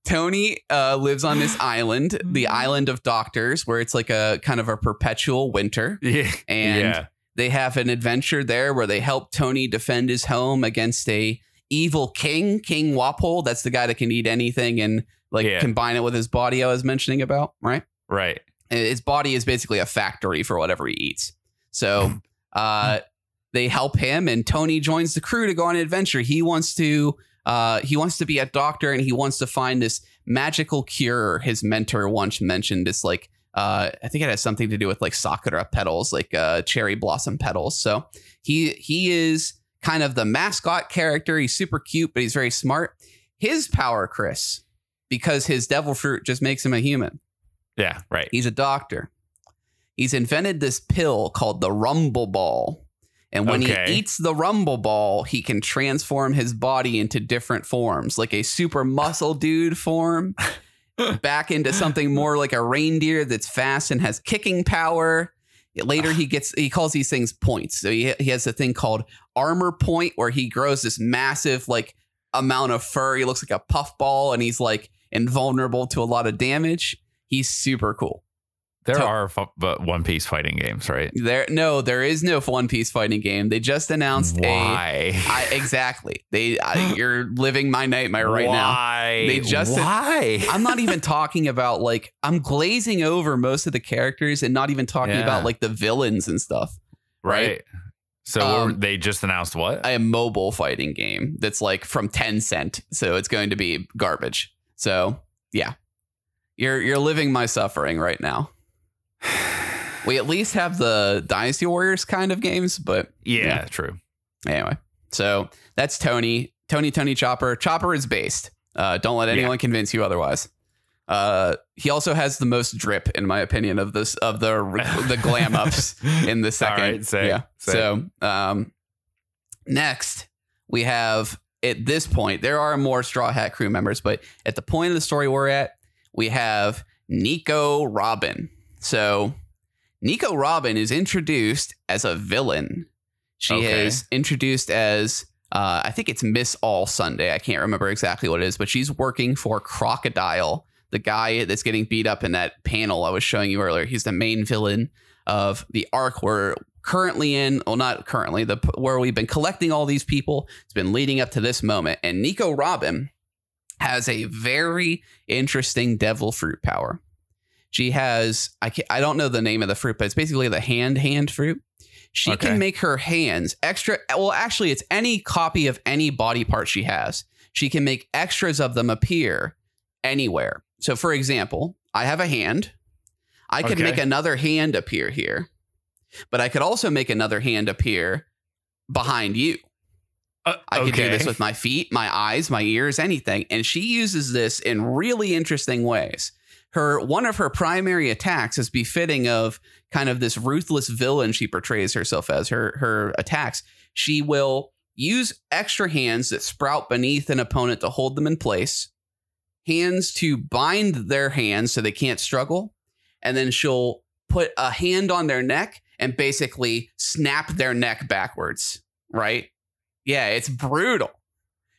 Tony uh, lives on this island, the island of doctors, where it's like a kind of a perpetual winter. yeah. And yeah. they have an adventure there where they help Tony defend his home against a evil king, King Wapol. That's the guy that can eat anything and like Yeah. combine it with his body I was mentioning about, right? Right. His body is basically a factory for whatever he eats. So uh, they help him, and Tony joins the crew to go on an adventure. He wants to uh, he wants to be a doctor, and he wants to find this magical cure. His mentor once mentioned this like uh, I think it has something to do with like sakura petals, like uh, cherry blossom petals. So he he is kind of the mascot character. He's super cute, but he's very smart. His power, Chris, because his devil fruit just makes him a human. Yeah. Right. He's a doctor. He's invented this pill called the Rumble Ball. And when Okay. he eats the Rumble Ball, he can transform his body into different forms, like a super muscle dude form, back into something more like a reindeer that's fast and has kicking power. later he gets he calls these things points. So he he has a thing called armor point where he grows this massive like amount of fur. He looks like a puffball and he's like invulnerable to a lot of damage. He's super cool. There are fu- but One Piece fighting games, right? There no, there is no One Piece fighting game. They just announced a Why? I, exactly. They I, you're living my nightmare right now. Why? They just- why? I'm not even talking about like I'm glazing over most of the characters and not even talking Yeah. about like the villains and stuff. right. So Um, they just announced what? A mobile fighting game that's like from Tencent, so it's going to be garbage. So yeah, you're you're living my suffering right now. We at least have the Dynasty Warriors kind of games, but yeah, yeah. true. anyway. So that's Tony. Tony Tony Chopper. Chopper is based. Uh, don't let anyone convince you otherwise. Uh, he also has the most drip, in my opinion, of this of the the glam ups in the second. All right, say, yeah. say. So um, next we have at this point there are more Straw Hat crew members, but at the point of the story we're at, we have Nico Robin. So Nico Robin is introduced as a villain. She Okay. is introduced as uh, I think it's Miss All Sunday. I can't remember exactly what it is, but she's working for Crocodile, the guy that's getting beat up in that panel I was showing you earlier. He's the main villain of the arc we're currently in. Well, not currently, the where we've been collecting all these people. It's been leading up to this moment, and Nico Robin has a very interesting devil fruit power. She has I can, I don't know the name of the fruit, but it's basically the hand hand fruit. She Okay. can make her hands extra. Well, actually, it's any copy of any body part she has. She can make extras of them appear anywhere. So, for example, I have a hand. I could Okay. make another hand appear here, but I could also make another hand appear behind you. Uh, I can do this with my feet, my eyes, my ears, anything. And she uses this in really interesting ways. Her one of her primary attacks is befitting of kind of this ruthless villain she portrays herself as. Her her attacks, she will use extra hands that sprout beneath an opponent to hold them in place, hands to bind their hands so they can't struggle, and then she'll put a hand on their neck and basically snap their neck backwards, right? Yeah, it's brutal.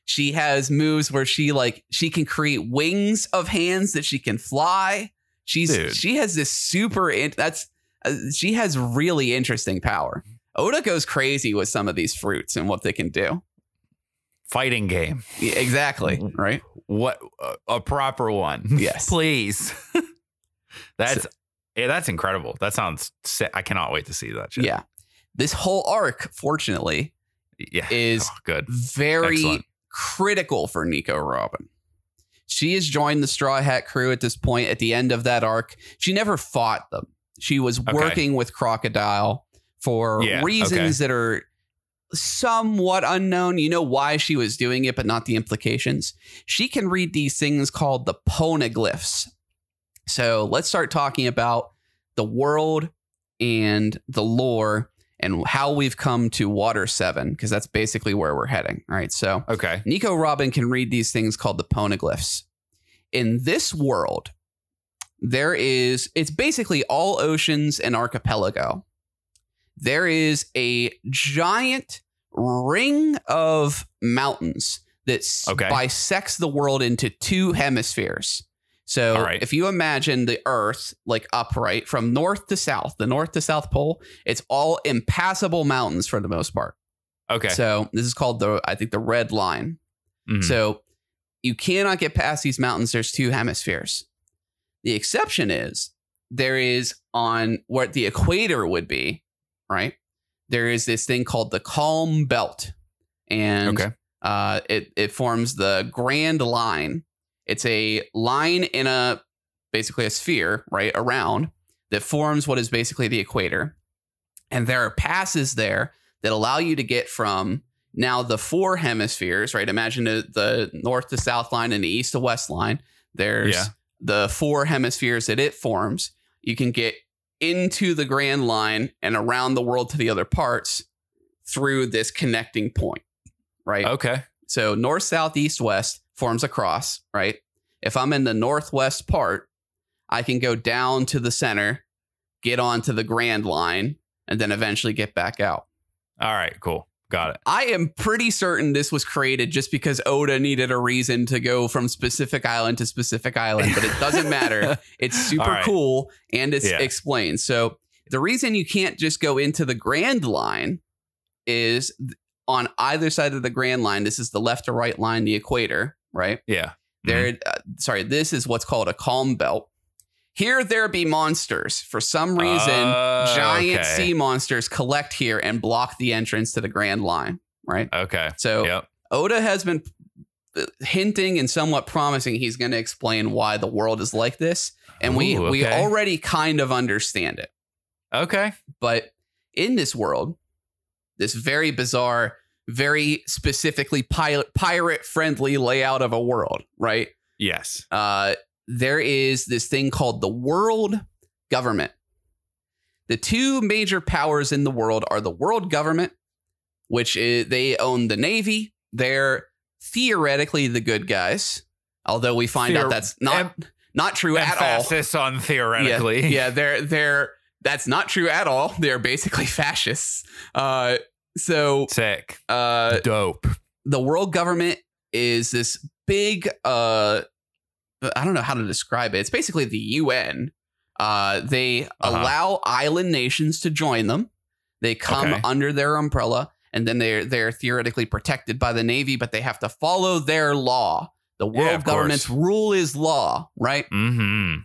She has moves where she like she can create wings of hands that she can fly. She's Dude. she has this super in, that's uh, she has really interesting power. Oda goes crazy with some of these fruits and what they can do. fighting game. Yeah, exactly, right? What uh, a proper one? Yes. please. that's yeah, that's incredible. That sounds. Sick. I cannot wait to see that. Shit. Yeah. This whole arc, fortunately, yeah, is Oh, good. very Excellent. critical for Nico Robin. She has joined the Straw Hat crew at this point at the end of that arc. She never fought them. She was Okay. working with Crocodile for Yeah, reasons that are somewhat unknown. You know why she was doing it, but not the implications. She can read these things called the poneglyphs. So let's start talking about the world and the lore and how we've come to Water 7, because that's basically where we're heading. All right. So Okay. Nico Robin can read these things called the poneglyphs. In this world, there is, it's basically all oceans and archipelago. There is a giant ring of mountains that Okay. bisects the world into two hemispheres. So right. if you imagine the Earth like upright from north to south, the north to south pole, it's all impassable mountains for the most part. Okay. So this is called the I think the red line. Mhm. So you cannot get past these mountains. There's two hemispheres. The exception is there is on what the equator would be, right? There is this thing called the calm belt. And Okay. uh, it, it forms the grand line. It's a line in a basically a sphere, right, around that forms what is basically the equator. And there are passes there that allow you to get from now the four hemispheres, right? Imagine the, the north to south line and the east to west line. There's Yeah. the four hemispheres that it forms. You can get into the grand line and around the world to the other parts through this connecting point, right? Okay. So north, south, east, west forms a cross, right? If I'm in the northwest part, I can go down to the center get onto the Grand Line, and then eventually get back out. All right, cool. Got it. I am pretty certain this was created just because Oda needed a reason to go from specific island to specific island, but it doesn't matter. It's super right. cool and it's Yeah. explained. So the reason you can't just go into the Grand Line is on either side of the Grand Line. This is the left or right line, the equator, right? Yeah. There, uh, sorry, this is what's called a calm belt. Here there be monsters. For some reason, Oh, giant okay. sea monsters collect here and block the entrance to the Grand Line, right? Okay. So Yep. Oda has been uh, hinting and somewhat promising he's going to explain why the world is like this, and we Ooh, we okay. already kind of understand it. Okay. But in this world, this very bizarre, very specifically pilot pirate friendly layout of a world, right? Yes. uh, there is this thing called the world government. The two major powers in the world are the world government, which is, they own the navy. They're theoretically the good guys, although we find Theor- out that's not not true at all. Emphasis on theoretically. Yeah, yeah, they're they're that's not true at all. They're basically fascists. Uh, so Sick. uh, Dope. the world government is this big uh I don't know how to describe it. It's basically the UN. Uh they Uh-huh. allow island nations to join them. They come Okay. under their umbrella and then they're they're theoretically protected by the navy, but they have to follow their law. The world of government's course. rule is law, right? Mm-hmm.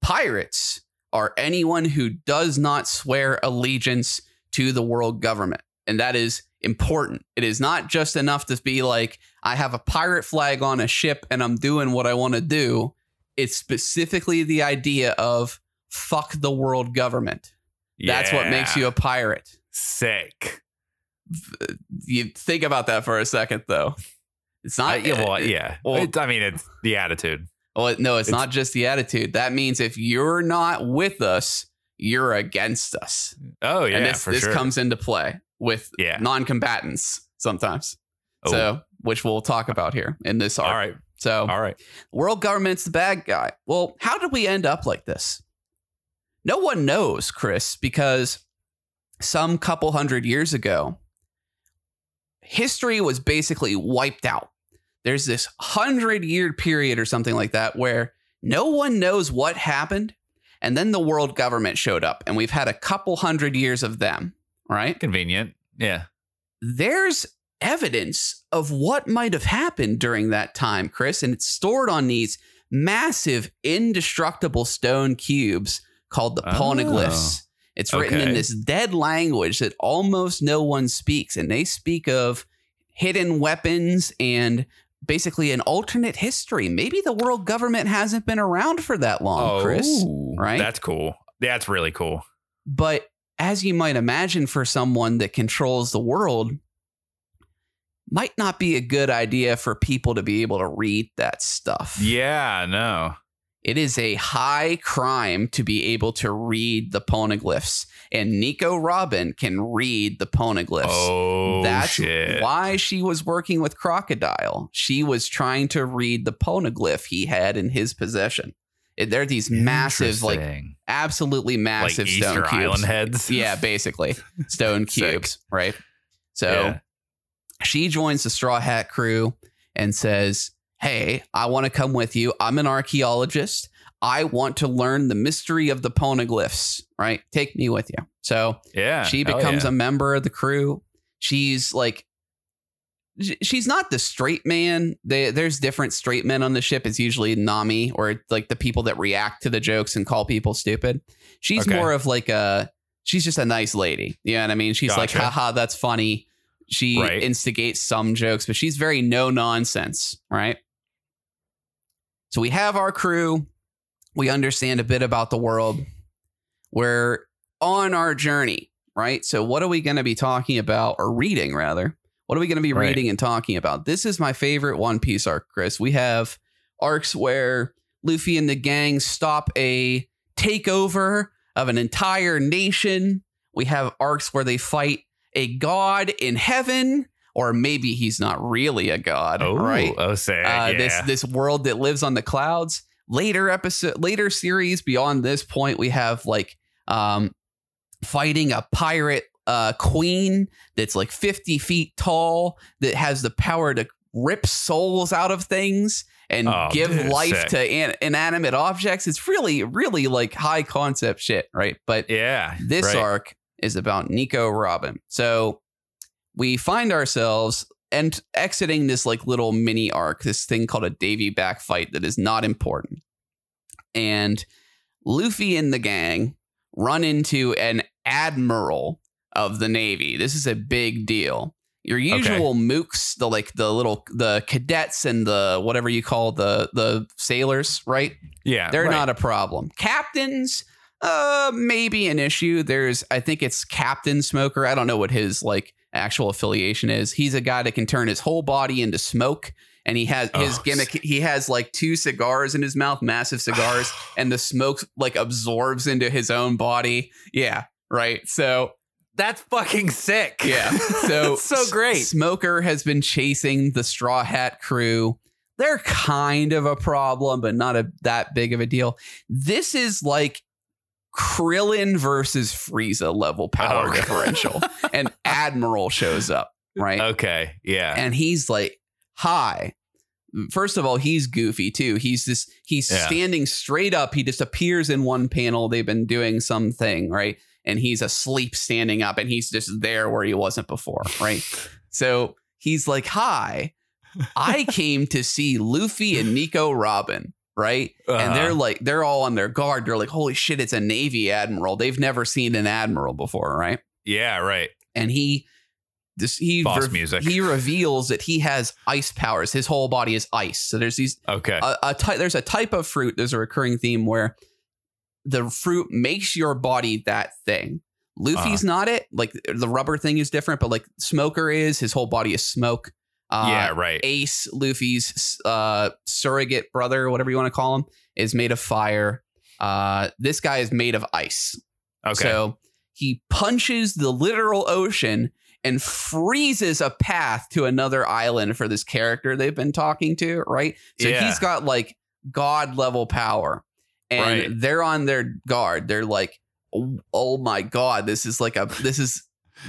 Pirates are anyone who does not swear allegiance to the world government. And that is important. It is not just enough to be like, I have a pirate flag on a ship and I'm doing what I want to do. It's specifically the idea of fuck the world government. That's what makes you a pirate. sick. You think about that for a second, though. It's Uh, not. yeah, well, yeah. well- It- I mean, it's the attitude. Well, no, it's, It's- not just the attitude. That means if you're not with us, you're against us. Oh yeah, and this, for this sure. comes into play with Yeah. non-combatants sometimes. Oh. So, which we'll talk about here in this arc. all right, So, all right. world government's the bad guy. Well, how did we end up like this? No one knows, Chris, because some couple hundred years ago, history was basically wiped out. There's this hundred year period or something like that where no one knows what happened. And then the world government showed up, and we've had a couple hundred years of them, right? Convenient. Yeah. there's evidence of what might have happened during that time, Chris, and it's stored on these massive, indestructible stone cubes called the Oh. It's written in this dead language that almost no one speaks, and they speak of hidden weapons and basically an alternate history. Maybe the world government hasn't been around for that long, Chris. Oh, right? That's cool. That's really cool. But as you might imagine, for someone that controls the world, might not be a good idea for people to be able to read that stuff. Yeah. No. It is a high crime to be able to read the poneglyphs, and Nico Robin can read the poneglyphs. Oh That's shit. why she was working with Crocodile. She was trying to read the poneglyph he had in his possession. They're these massive, like absolutely massive like stone cubes. Island heads. Yeah, basically stone cubes, right? So Yeah. she joins the Straw Hat crew and says, "Hey, I want to come with you. I'm an archaeologist. I want to learn the mystery of the poneglyphs. Right? Take me with you." So Yeah. she becomes yeah. a member of the crew. She's like. Sh- She's not the straight man. They, there's different straight men on the ship. It's usually Nami or like the people that react to the jokes and call people stupid. She's Okay. more of like a she's just a nice lady. You know what I mean? She's like, haha, that's funny. She Right. instigates some jokes, but she's very no nonsense, right? So we have our crew. We understand a bit about the world. We're on our journey, right? So what are we going to be talking about or reading rather? What are we going to be Right. reading and talking about? This is my favorite One Piece arc, Chris. We have arcs where Luffy and the gang stop a takeover of an entire nation. We have arcs where they fight a god in heaven, or maybe he's not really a god, Oh, right? oh, say uh, yeah. this this world that lives on the clouds. Later episode, later series beyond this point, we have like um, fighting a pirate uh, queen that's like 50 feet tall that has the power to rip souls out of things and Oh, give dude, life sick. to an- inanimate objects. It's really, really like high concept shit, right? But Yeah. this right. arc is about Nico Robin. So we find ourselves and exiting this like little mini arc, this thing called a Davy back fight that is not important. And Luffy and the gang run into an admiral of the Navy. This is a big deal. Your usual mooks, the like the little the cadets and the whatever you call the the sailors, right? Yeah. They're right. not a problem. Captains, uh, maybe an issue. There's, I think it's Captain Smoker. I don't know what his like actual affiliation is. He's a guy that can turn his whole body into smoke. And he has his Oh, gimmick. He has like two cigars in his mouth, massive cigars, and the smoke like absorbs into his own body. Yeah, right. So That's fucking sick. yeah. So so great. Smoker has been chasing the Straw Hat crew. They're kind of a problem, but not a that big of a deal. This is like Krillin versus Frieza level power Oh, differential. and Admiral shows up, right? Okay. Yeah. And he's like, "Hi." First of all, he's goofy too. He's this he's Yeah. standing straight up. He just appears in one panel. They've been doing something, right? And he's asleep standing up and he's just there where he wasn't before, right? so he's like, Hi, I came to see Luffy and Nico Robin, right? And Uh-huh. they're like, they're all on their guard. They're like, Holy shit, it's a Navy admiral. They've never seen an admiral before, right? yeah. Right. and he this he Boss music. he reveals that he has ice powers his whole body is ice so there's these Okay. a, a ty- there's a type of fruit there's a recurring theme where the fruit makes your body that thing luffy's Uh-huh. not it like the rubber thing is different but like smoker is his whole body is smoke uh, yeah. Right. ace luffy's uh surrogate brother whatever you want to call him is made of fire uh this guy is made of ice Okay. so he punches the literal ocean and freezes a path to another island for this character they've been talking to, right? So Yeah. he's got like god level power. And Right. they're on their guard. They're like, oh, oh my god, this is like a this is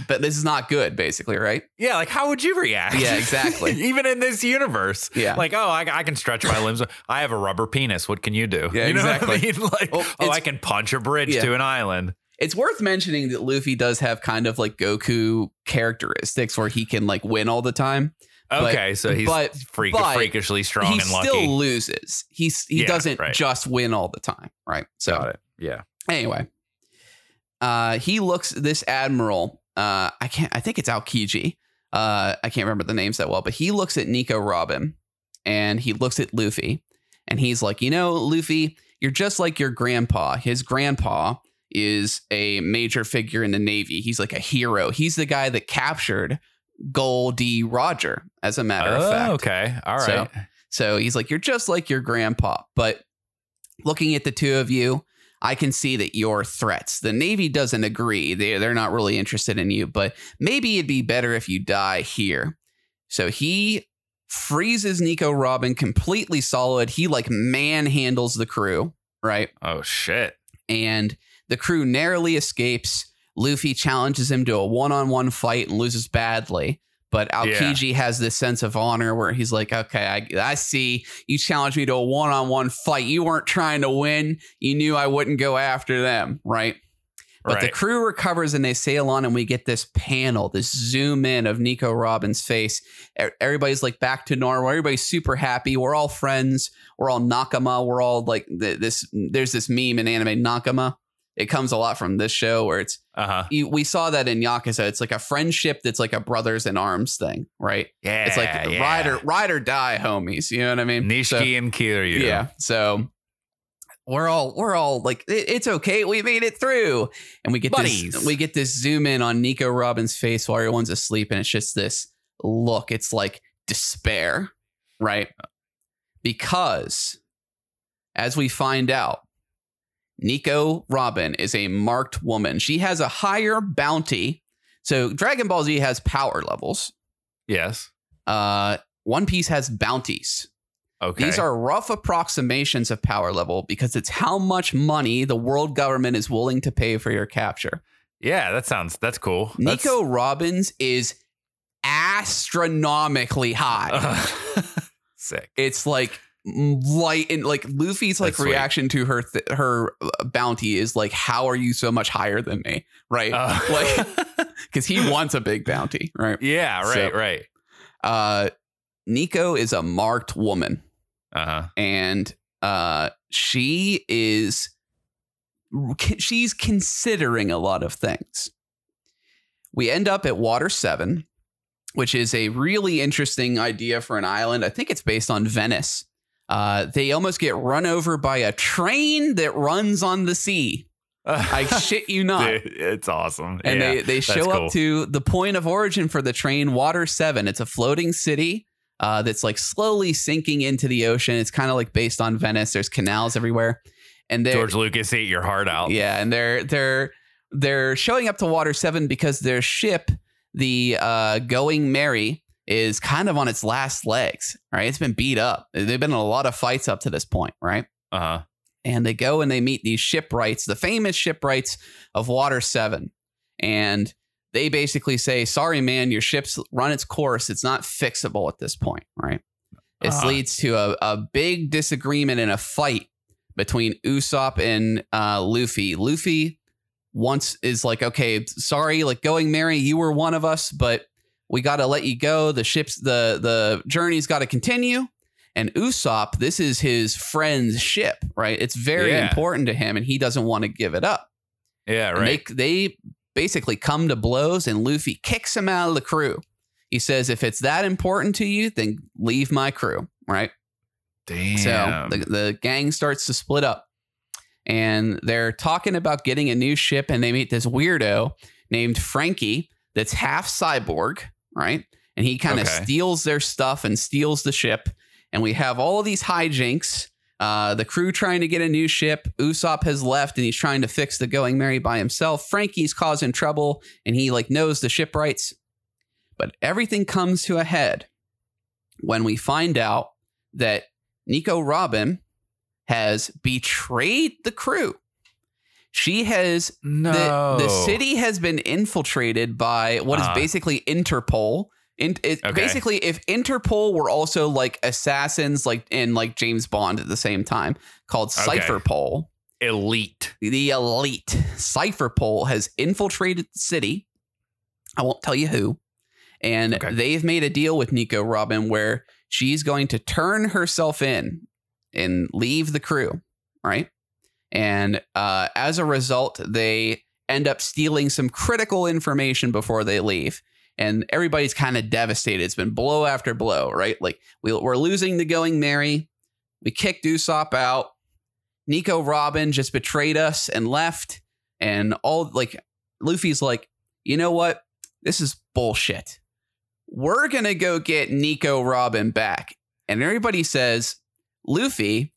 but this is not good, basically, right? yeah. Like, how would you react? Yeah, exactly. Even in this universe. Yeah. Like, oh, I, I can stretch my limbs. I have a rubber penis. What can you do? Yeah, you know exactly. I mean? Like, Oh, oh, I can punch a bridge Yeah. to an island. It's worth mentioning that Luffy does have kind of like Goku characteristics where he can like win all the time. But- Okay, so he's but- freak, but freakishly strong he and lucky. He still loses. He's he Yeah, doesn't right. just win all the time, right? So Got it. Yeah. anyway, uh, he looks this admiral. Uh, I can't. I think it's Aokiji. Uh, I can't remember the names that well, but he looks at Nico Robin, and he looks at Luffy, and he's like, you know, Luffy, you're just like your grandpa. His grandpa is a major figure in the Navy. He's like a hero. He's the guy that captured Gol D. Roger, as a matter of Oh, fact. okay. All right. So- So he's like, You're just like your grandpa. But looking at the two of you, I can see that you're threats. The Navy doesn't agree. They, they're not really interested in you, but maybe it'd be better if you die here. So he freezes Nico Robin completely solid. He like manhandles the crew, right? oh shit. and the crew narrowly escapes. Luffy challenges him to a one-on-one fight and loses badly. But Aokiji has this sense of honor where he's like, "Okay, I, I see you challenged me to a one-on-one fight. You weren't trying to win. You knew I wouldn't go after them, right?" But the crew recovers and they sail on, and we get this panel, this zoom in of Nico Robin's face. Everybody's like back to normal. Everybody's super happy. We're all friends. We're all Nakama. We're all like this. There's this meme in anime, Nakama. It comes a lot from this show where it's Uh huh. you, we saw that in Yakuza. It's like a friendship that's like a brothers in arms thing, right? Yeah. it's like yeah. ride or ride or die, homies. You know what I mean? So- Nishiki and Kiryu. yeah. So we're all we're all like "It- it's okay. We made it through, and we get Buddies. this we get this zoom in on Nico Robin's face while everyone's asleep, and it's just this look. It's like despair, right? Because as we find out, Nico Robin is a marked woman. She has a higher bounty. So Dragon Ball Z has power levels. Yes. Uh, One Piece has bounties. Okay. These are rough approximations of power level because it's how much money the world government is willing to pay for your capture. yeah, that sounds that's cool. That's- Nico Robin's is astronomically high. sick. it's like light and like Luffy's like That's sweet. reaction to her th- her uh, bounty is like how are you so much higher than me right? Uh, like because he wants a big bounty right? Yeah, right, So- right. uh Nico is a marked woman. Uh huh. and uh she is she's considering a lot of things. We end up at water 7 which is a really interesting idea for an island. I think it's based on venice uh, they almost get run over by a train that runs on the sea i shit you not Dude, it's awesome. and yeah, they, they show cool. up to the point of origin for the train, Water 7. It's a floating city uh, that's like slowly sinking into the ocean. It's kind of like based on Venice. There's canals everywhere. And George Lucas ate your heart out. yeah, and they're they're they're showing up to Water 7 because their ship, the uh, Going Merry, is kind of on its last legs, right? It's been beat up. They've been in a lot of fights up to this point, right? Uh huh. and they go and they meet these shipwrights, the famous shipwrights of Water 7. And they basically say, sorry, man, your ship's run its course. It's not fixable at this point, right? This Uh-huh. leads to a, a big disagreement and a fight between Usopp and uh, Luffy. Luffy once is like, okay, sorry, like going Merry, you were one of us, but we got to let you go. The ship's the the journey's got to continue. And Usopp, this is his friend's ship, right? It's very Yeah. important to him, and he doesn't want to give it up. Yeah, right. They, they basically come to blows, and Luffy kicks him out of the crew. He says, "If it's that important to you, then leave my crew." Right. Damn. So the, the gang starts to split up, and they're talking about getting a new ship, and they meet this weirdo named Franky that's half cyborg, right? And he kind of Okay. steals their stuff and steals the ship, and we have all of these hijinks. Uh, the crew trying to get a new ship. Usopp has left, and he's trying to fix the Going Merry by himself. Franky's causing trouble, and he like knows the shipwrights. But everything comes to a head when we find out that Nico Robin has betrayed the crew. She has no. the, the city has been infiltrated by what is Uh. basically Interpol. In, it, Okay. Basically, if Interpol were also like assassins, like in like James Bond at the same time, called Okay. Cipher Pol, elite. the elite Cipher Pol has infiltrated the city. I won't tell you who. And Okay. they've made a deal with Nico Robin where she's going to turn herself in and leave the crew, right? And uh, as a result, they end up stealing some critical information before they leave. And everybody's kind of devastated. It's been blow after blow, right? Like we, we're losing the Going Merry. We kicked Usopp out. Nico Robin just betrayed us and left. And all like Luffy's like, you know what? This is bullshit. We're gonna go get Nico Robin back. And everybody says, Luffy,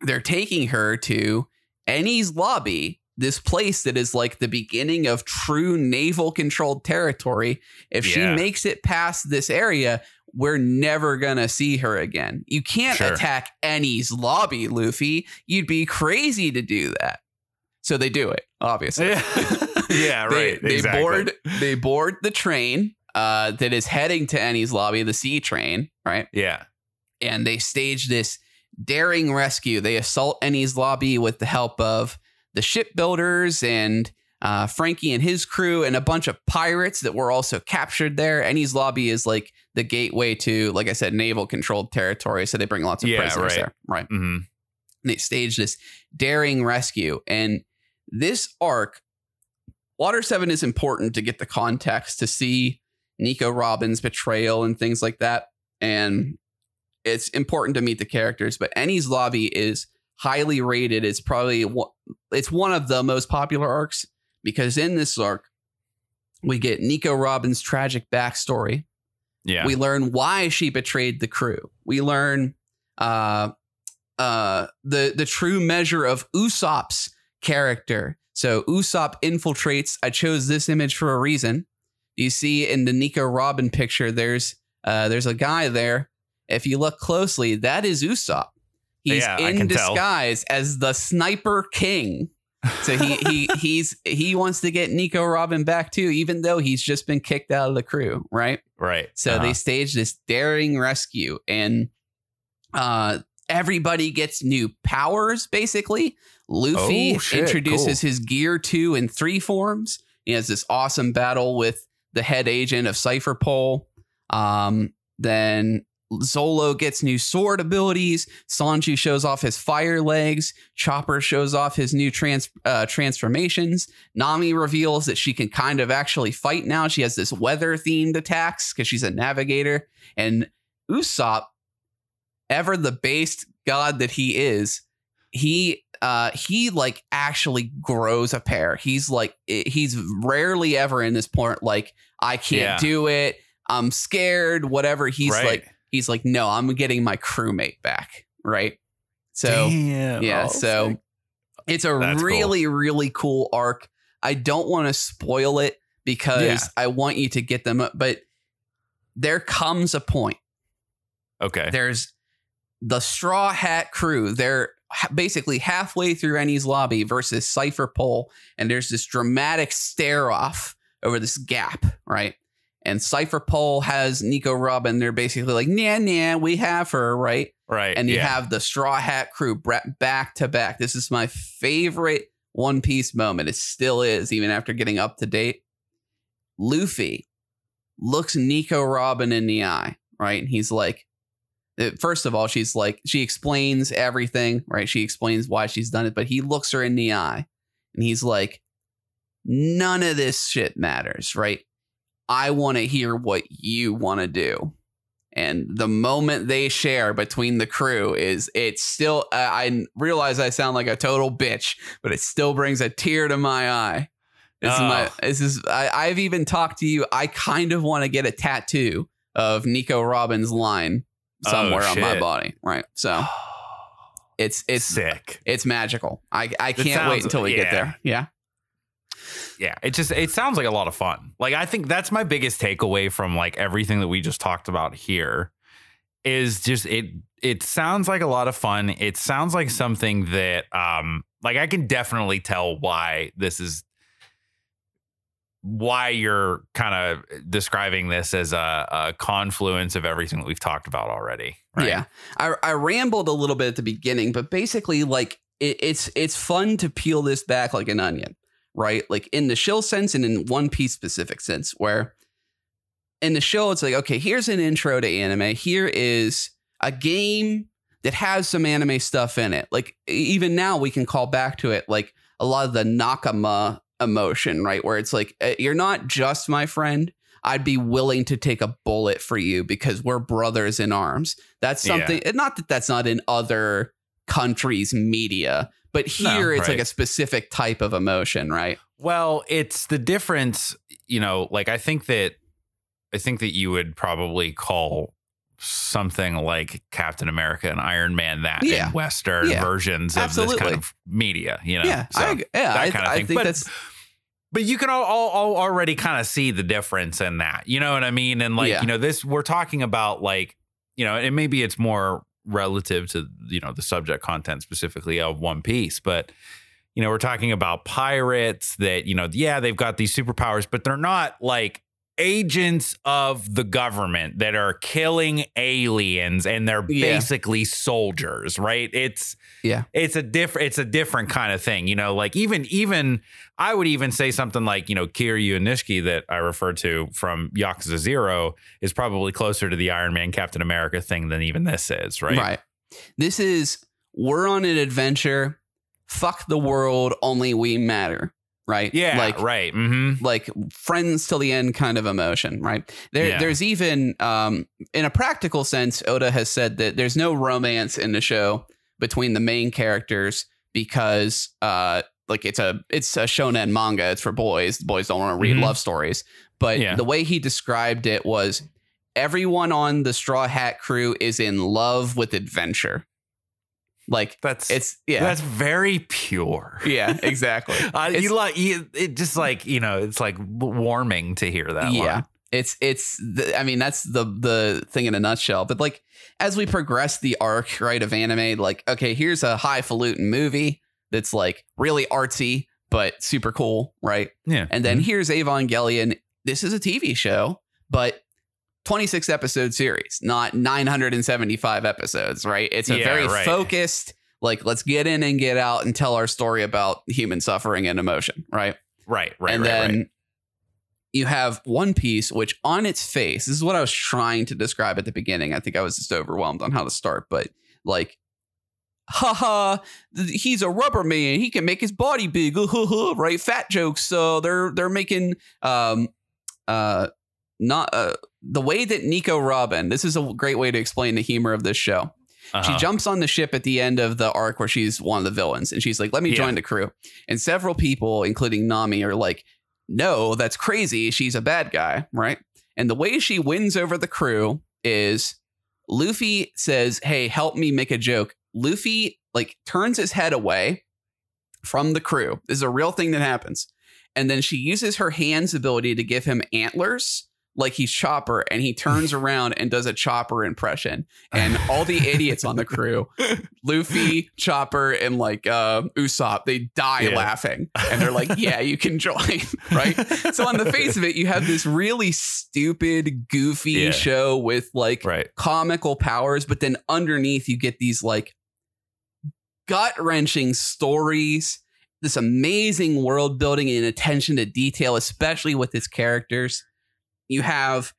they're taking her to Enies Lobby, this place that is like the beginning of true naval controlled territory. If she makes it past this area, we're never gonna see her again. You can't Sure. attack Enies Lobby, Luffy. You'd be crazy to do that. So they do it, obviously. Yeah, yeah, They- right. They, exactly. board they board the train uh, that is heading to Enies Lobby, the sea train, right? Yeah. and they stage this daring rescue. They assault Enies Lobby with the help of the shipbuilders and uh, Franky and his crew and a bunch of pirates that were also captured there. Enies Lobby is like the gateway to, like I said, naval controlled territory. So they bring lots of Yeah, prisoners right. there. Right. Mm-hmm. And they stage this daring rescue. And this arc, Water 7 is important to get the context to see Nico Robin's betrayal and things like that. And it's important to meet the characters. But Enies Lobby is highly rated. It's probably it's one of the most popular arcs because in this arc, we get Nico Robin's tragic backstory. Yeah. We learn why she betrayed the crew. We learn uh, uh, the the true measure of Usopp's character. So Usopp infiltrates. I chose this image for a reason. You see in the Nico Robin picture, there's uh, there's a guy there, if you look closely, that is Usopp. He's Yeah, in can tell. disguise as the Sniper King. So he he he's he wants to get Nico Robin back too, even though he's just been kicked out of the crew, right? Right. So Uh-huh. they stage this daring rescue, and uh, everybody gets new powers. Basically, Luffy Oh, shit, introduces his Gear two and three forms. He has this awesome battle with the head agent of Cipher Pol. Um, then Zolo gets new sword abilities. Sanji shows off his fire legs. Chopper shows off his new trans uh, transformations. Nami reveals that she can kind of actually fight now. She has this weather themed attacks because she's a navigator. And Usopp, ever the based god that he is, he uh he like actually grows a pair. He's like he's rarely ever in this point like I can't Yeah. do it. I'm scared. Whatever. He's Right. like he's like no, I'm getting my crewmate back. Right. So Damn. yeah, Oh, so sick. it's a That's cool. really, really cool arc. I don't want to spoil it because Yeah. I want you to get them, but there comes a point. okay. There's the Straw Hat crew. They're basically halfway through Enies Lobby versus Cipher Pol, and there's this dramatic stare off over this gap, right? And Cipher Pol has Nico Robin. They're basically like, nah, nah, we have her, right? Right. and you yeah. have the Straw Hat crew back to back. This is my favorite One Piece moment. It still is, even after getting up to date. Luffy looks Nico Robin in the eye, right? And he's like, uh, first of all, she's like, she explains everything, right? She explains why she's done it, but he looks her in the eye and he's like, none of this shit matters, right? I want to hear what you want to do. And the moment they share between the crew is it's still, I I realize I sound like a total bitch, but it still brings a tear to my eye. This is my, Oh. this is, I, I've even talked to you. I kind of want to get a tattoo of Nico Robin's line Oh, somewhere on my body. Right. So it's, it's, sick. it's magical. I, I can't wait until we get there. Yeah. Yeah, it just it sounds like a lot of fun. Like I think that's my biggest takeaway from like everything that we just talked about here is just it it sounds like a lot of fun. It sounds like something that um like I can definitely tell why this is why you're kind of describing this as a, a confluence of everything that we've talked about already. Right? Yeah, I, I rambled a little bit at the beginning, but basically, like it, it's it's fun to peel this back like an onion, right? Like in the shill sense and in One Piece specific sense, where in the show it's like, okay, here's an intro to anime. Here is a game that has some anime stuff in it. Like even now, we can call back to it, like a lot of the Nakama emotion, right? Where it's like, uh, you're not just my friend. I'd be willing to take a bullet for you because we're brothers in arms. That's something, and not that that's not in other countries' media, but No, here it's like a specific type of emotion, right? Well, it's the difference, you know, like I think that I think that you would probably call something like Captain America and Iron Man that Yeah. in Western Yeah. versions of this kind of media, you know. yeah, So, I, yeah, that I, kind of I thing. think But- that's but you can all, all, all already kind of see the difference in that. You know what I mean? And like, Yeah. you know, this we're talking about like, you know, and maybe it's more relative to, you know, the subject content specifically of One Piece, but you know, we're talking about pirates that, you know, yeah, they've got these superpowers, but they're not like agents of the government that are killing aliens and they're Yeah. basically soldiers, right? It's Yeah. It's a different it's a different kind of thing, you know, like even even I would even say something like, you know, Kiryu and Nishiki that I refer to from Yakuza 0 is probably closer to the Iron Man Captain America thing than even this is, right? right. This is we're on an adventure. Fuck the world, only we matter. Right? Yeah, Like right. Mhm. like friends till the end kind of emotion, right? There, Yeah. there's even um, in a practical sense, Oda has said that there's no romance in the show between the main characters because uh, like it's a it's a shonen manga. It's for boys. The boys don't want to read Mhm. love stories. But Yeah. the way he described it was everyone on the Straw Hat crew is in love with adventure. Like That's it's yeah. that's very pure. yeah, exactly. Uh, you like you, it just like you know it's like warming to hear that. yeah line. It's it's the, I mean that's the the thing in a nutshell. But like as we progress the arc right of anime, like okay, here's a highfalutin movie that's like really artsy but super cool, right? Yeah. And then here's Evangelion. This is a TV show, but 26 episode series, not 975 episodes, right? It's a Yeah, very right. focused, like, let's get in and get out and tell our story about human suffering and emotion, right? right, right, and right, then right. you have One Piece, which on its face, this is what I was trying to describe at the beginning. I think I was just overwhelmed on how to start, but like, haha, he's a rubber man. He can make his body big, right? Fat jokes. So they're they're making um uh not uh the way that Nico Robin. This is a great way to explain the humor of this show. She Uh-huh. jumps on the ship at the end of the arc where she's one of the villains, and she's like, "Let me Yeah. join the crew." And several people, including Nami, are like, "No, that's crazy. She's a bad guy, right?" And the way she wins over the crew is Luffy says, "Hey, help me make a joke." Luffy like turns his head away from the crew. This is a real thing that happens. And then she uses her hands ability to give him antlers like he's Chopper and he turns around and does a Chopper impression. And all the idiots on the crew, Luffy, Chopper, and like uh, Usopp, they die Yeah. laughing. And they're like, yeah, you can join. right. So on the face of it, you have this really stupid, goofy Yeah. show with like right. comical powers, but then underneath you get these like gut wrenching stories, this amazing world building and attention to detail, especially with his characters. You have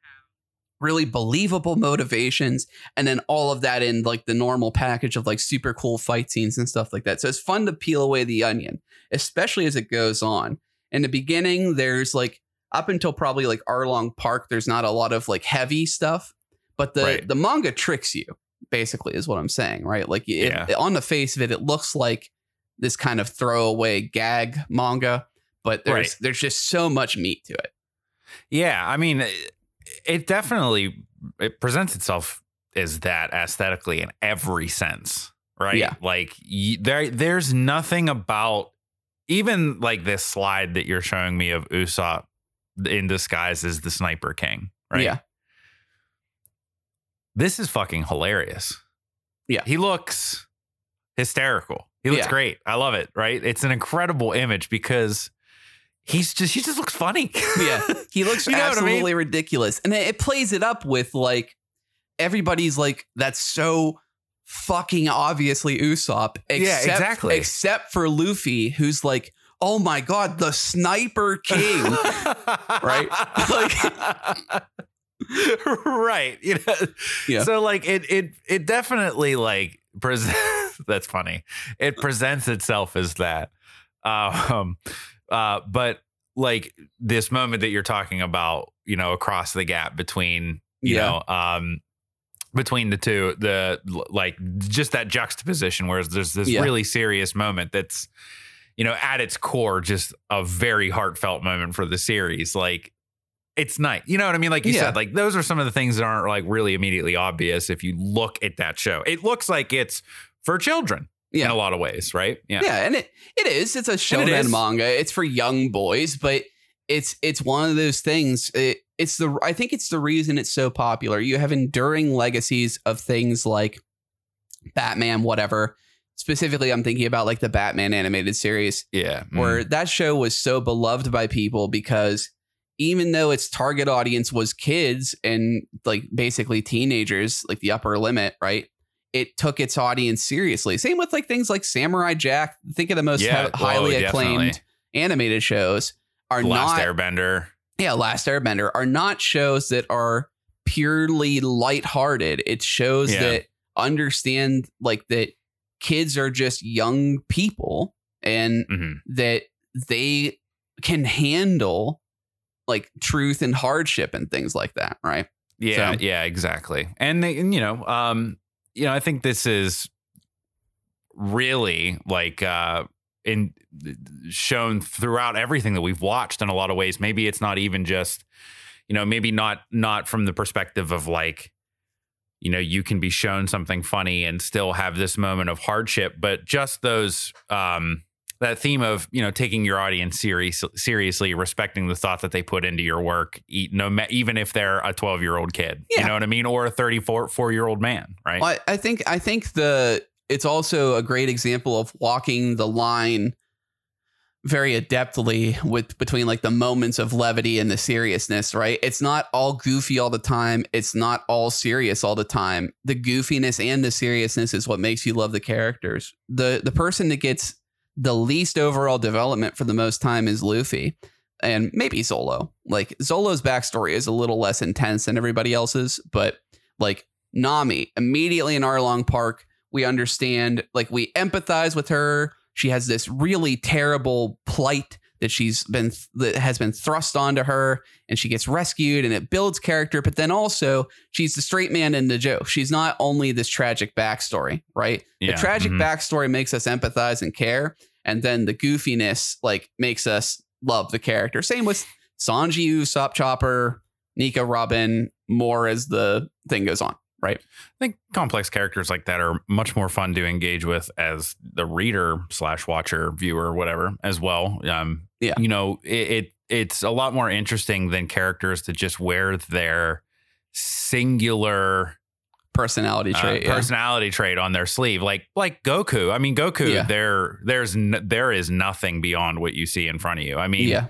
really believable motivations, and then all of that in like the normal package of like super cool fight scenes and stuff like that. So it's fun to peel away the onion, especially as it goes on. In the beginning, there's like up until probably like Arlong Park, there's not a lot of like heavy stuff, but the Right. the manga tricks you. Basically, is what I'm saying, right? Like it, Yeah. on the face of it, it looks like this kind of throwaway gag manga, but there's Right. there's just so much meat to it. Yeah, I mean, it- it definitely it presents itself as that aesthetically in every sense, right? Yeah. Like y- there, there's nothing about even like this slide that you're showing me of Usopp in disguise as the Sniper King, right? Yeah, This is fucking hilarious. Yeah. he looks hysterical. He looks Yeah. great. I love it. Right? It's an incredible image because he's just he just looks funny. yeah. He looks You know what I mean? absolutely ridiculous, and it, plays it up with like everybody's like that's so fucking obviously Usopp. Except, exactly. Except for Luffy, who's like, oh my god, the Sniper King. Right? Like right. You know. Yeah. So like it it it definitely like presents that's funny. It presents itself as that. Um uh but like this moment that you're talking about, you know, across the gap between, you Yeah. know, um between the two, the like just that juxtaposition where there's this Yeah. really serious moment that's you know, at its core, just a very heartfelt moment for the series. Like, it's nice. You know what I mean? Like you Yeah. said, like those are some of the things that aren't like really immediately obvious if you look at that show. It looks like it's for children in a lot of ways, right? Yeah. Yeah, and it it is. It's a And it shonen manga. It's for young boys, but it's it's one of those things. It, it's the I think it's the reason it's so popular. You have enduring legacies of things like Batman, whatever. Specifically, I'm thinking about like the Batman animated series, Yeah. Mm. where that show was so beloved by people because even though its target audience was kids and like basically teenagers, like the upper limit, right? It took its audience seriously. Same with like things like Samurai Jack. Think of the most Yeah, hi- highly oh, acclaimed animated shows are Last not Airbender. yeah, Last Airbender are not shows that are purely lighthearted. It's shows Yeah. that understand like that kids are just young people and hmm that they can handle like truth and hardship and things like that, right? Yeah, So- yeah, exactly. And, they, and you know, um, you know, I think this is really like uh in shown throughout everything that we've watched in a lot of ways. Maybe it's not even just, you know, maybe not not from the perspective of like, you know, you can be shown something funny and still have this moment of hardship, but just those um that theme of you know taking your audience serious, seriously, respecting the thought that they put into your work, even if they're a 12 year old kid, Yeah. you know what I mean, or a 34 four year old man, right? Well, I I think I think the it's also a great example of walking the line very adeptly with between like the moments of levity and the seriousness, right? It's not all goofy all the time. It's not all serious all the time. The goofiness and the seriousness is what makes you love the characters. The the person that gets the least overall development for the most time is Luffy. And maybe Zolo. Like Zolo's backstory is a little less intense than everybody else's, but like Nami, immediately in Arlong Park, we understand, like we empathize with her. She has this really terrible plight that she's been that has been thrust onto her, and she gets rescued, and it builds character. But then also, she's the straight man in the joke. She's not only this tragic backstory, right? Yeah, The tragic mhm. backstory makes us empathize and care, and then the goofiness like makes us love the character. Same with Sanji, Usopp, Chopper, Nico, Robin, more as the thing goes on, right? I think complex characters like that are much more fun to engage with as the reader slash watcher, viewer, whatever, as well. Um, Yeah. you know, it, it it's a lot more interesting than characters that just wear their singular Personality uh, trait. yeah. personality trait on their sleeve, like like Goku. I mean, Goku. Yeah. There, there's n- there is nothing beyond what you see in front of you. I mean, yeah.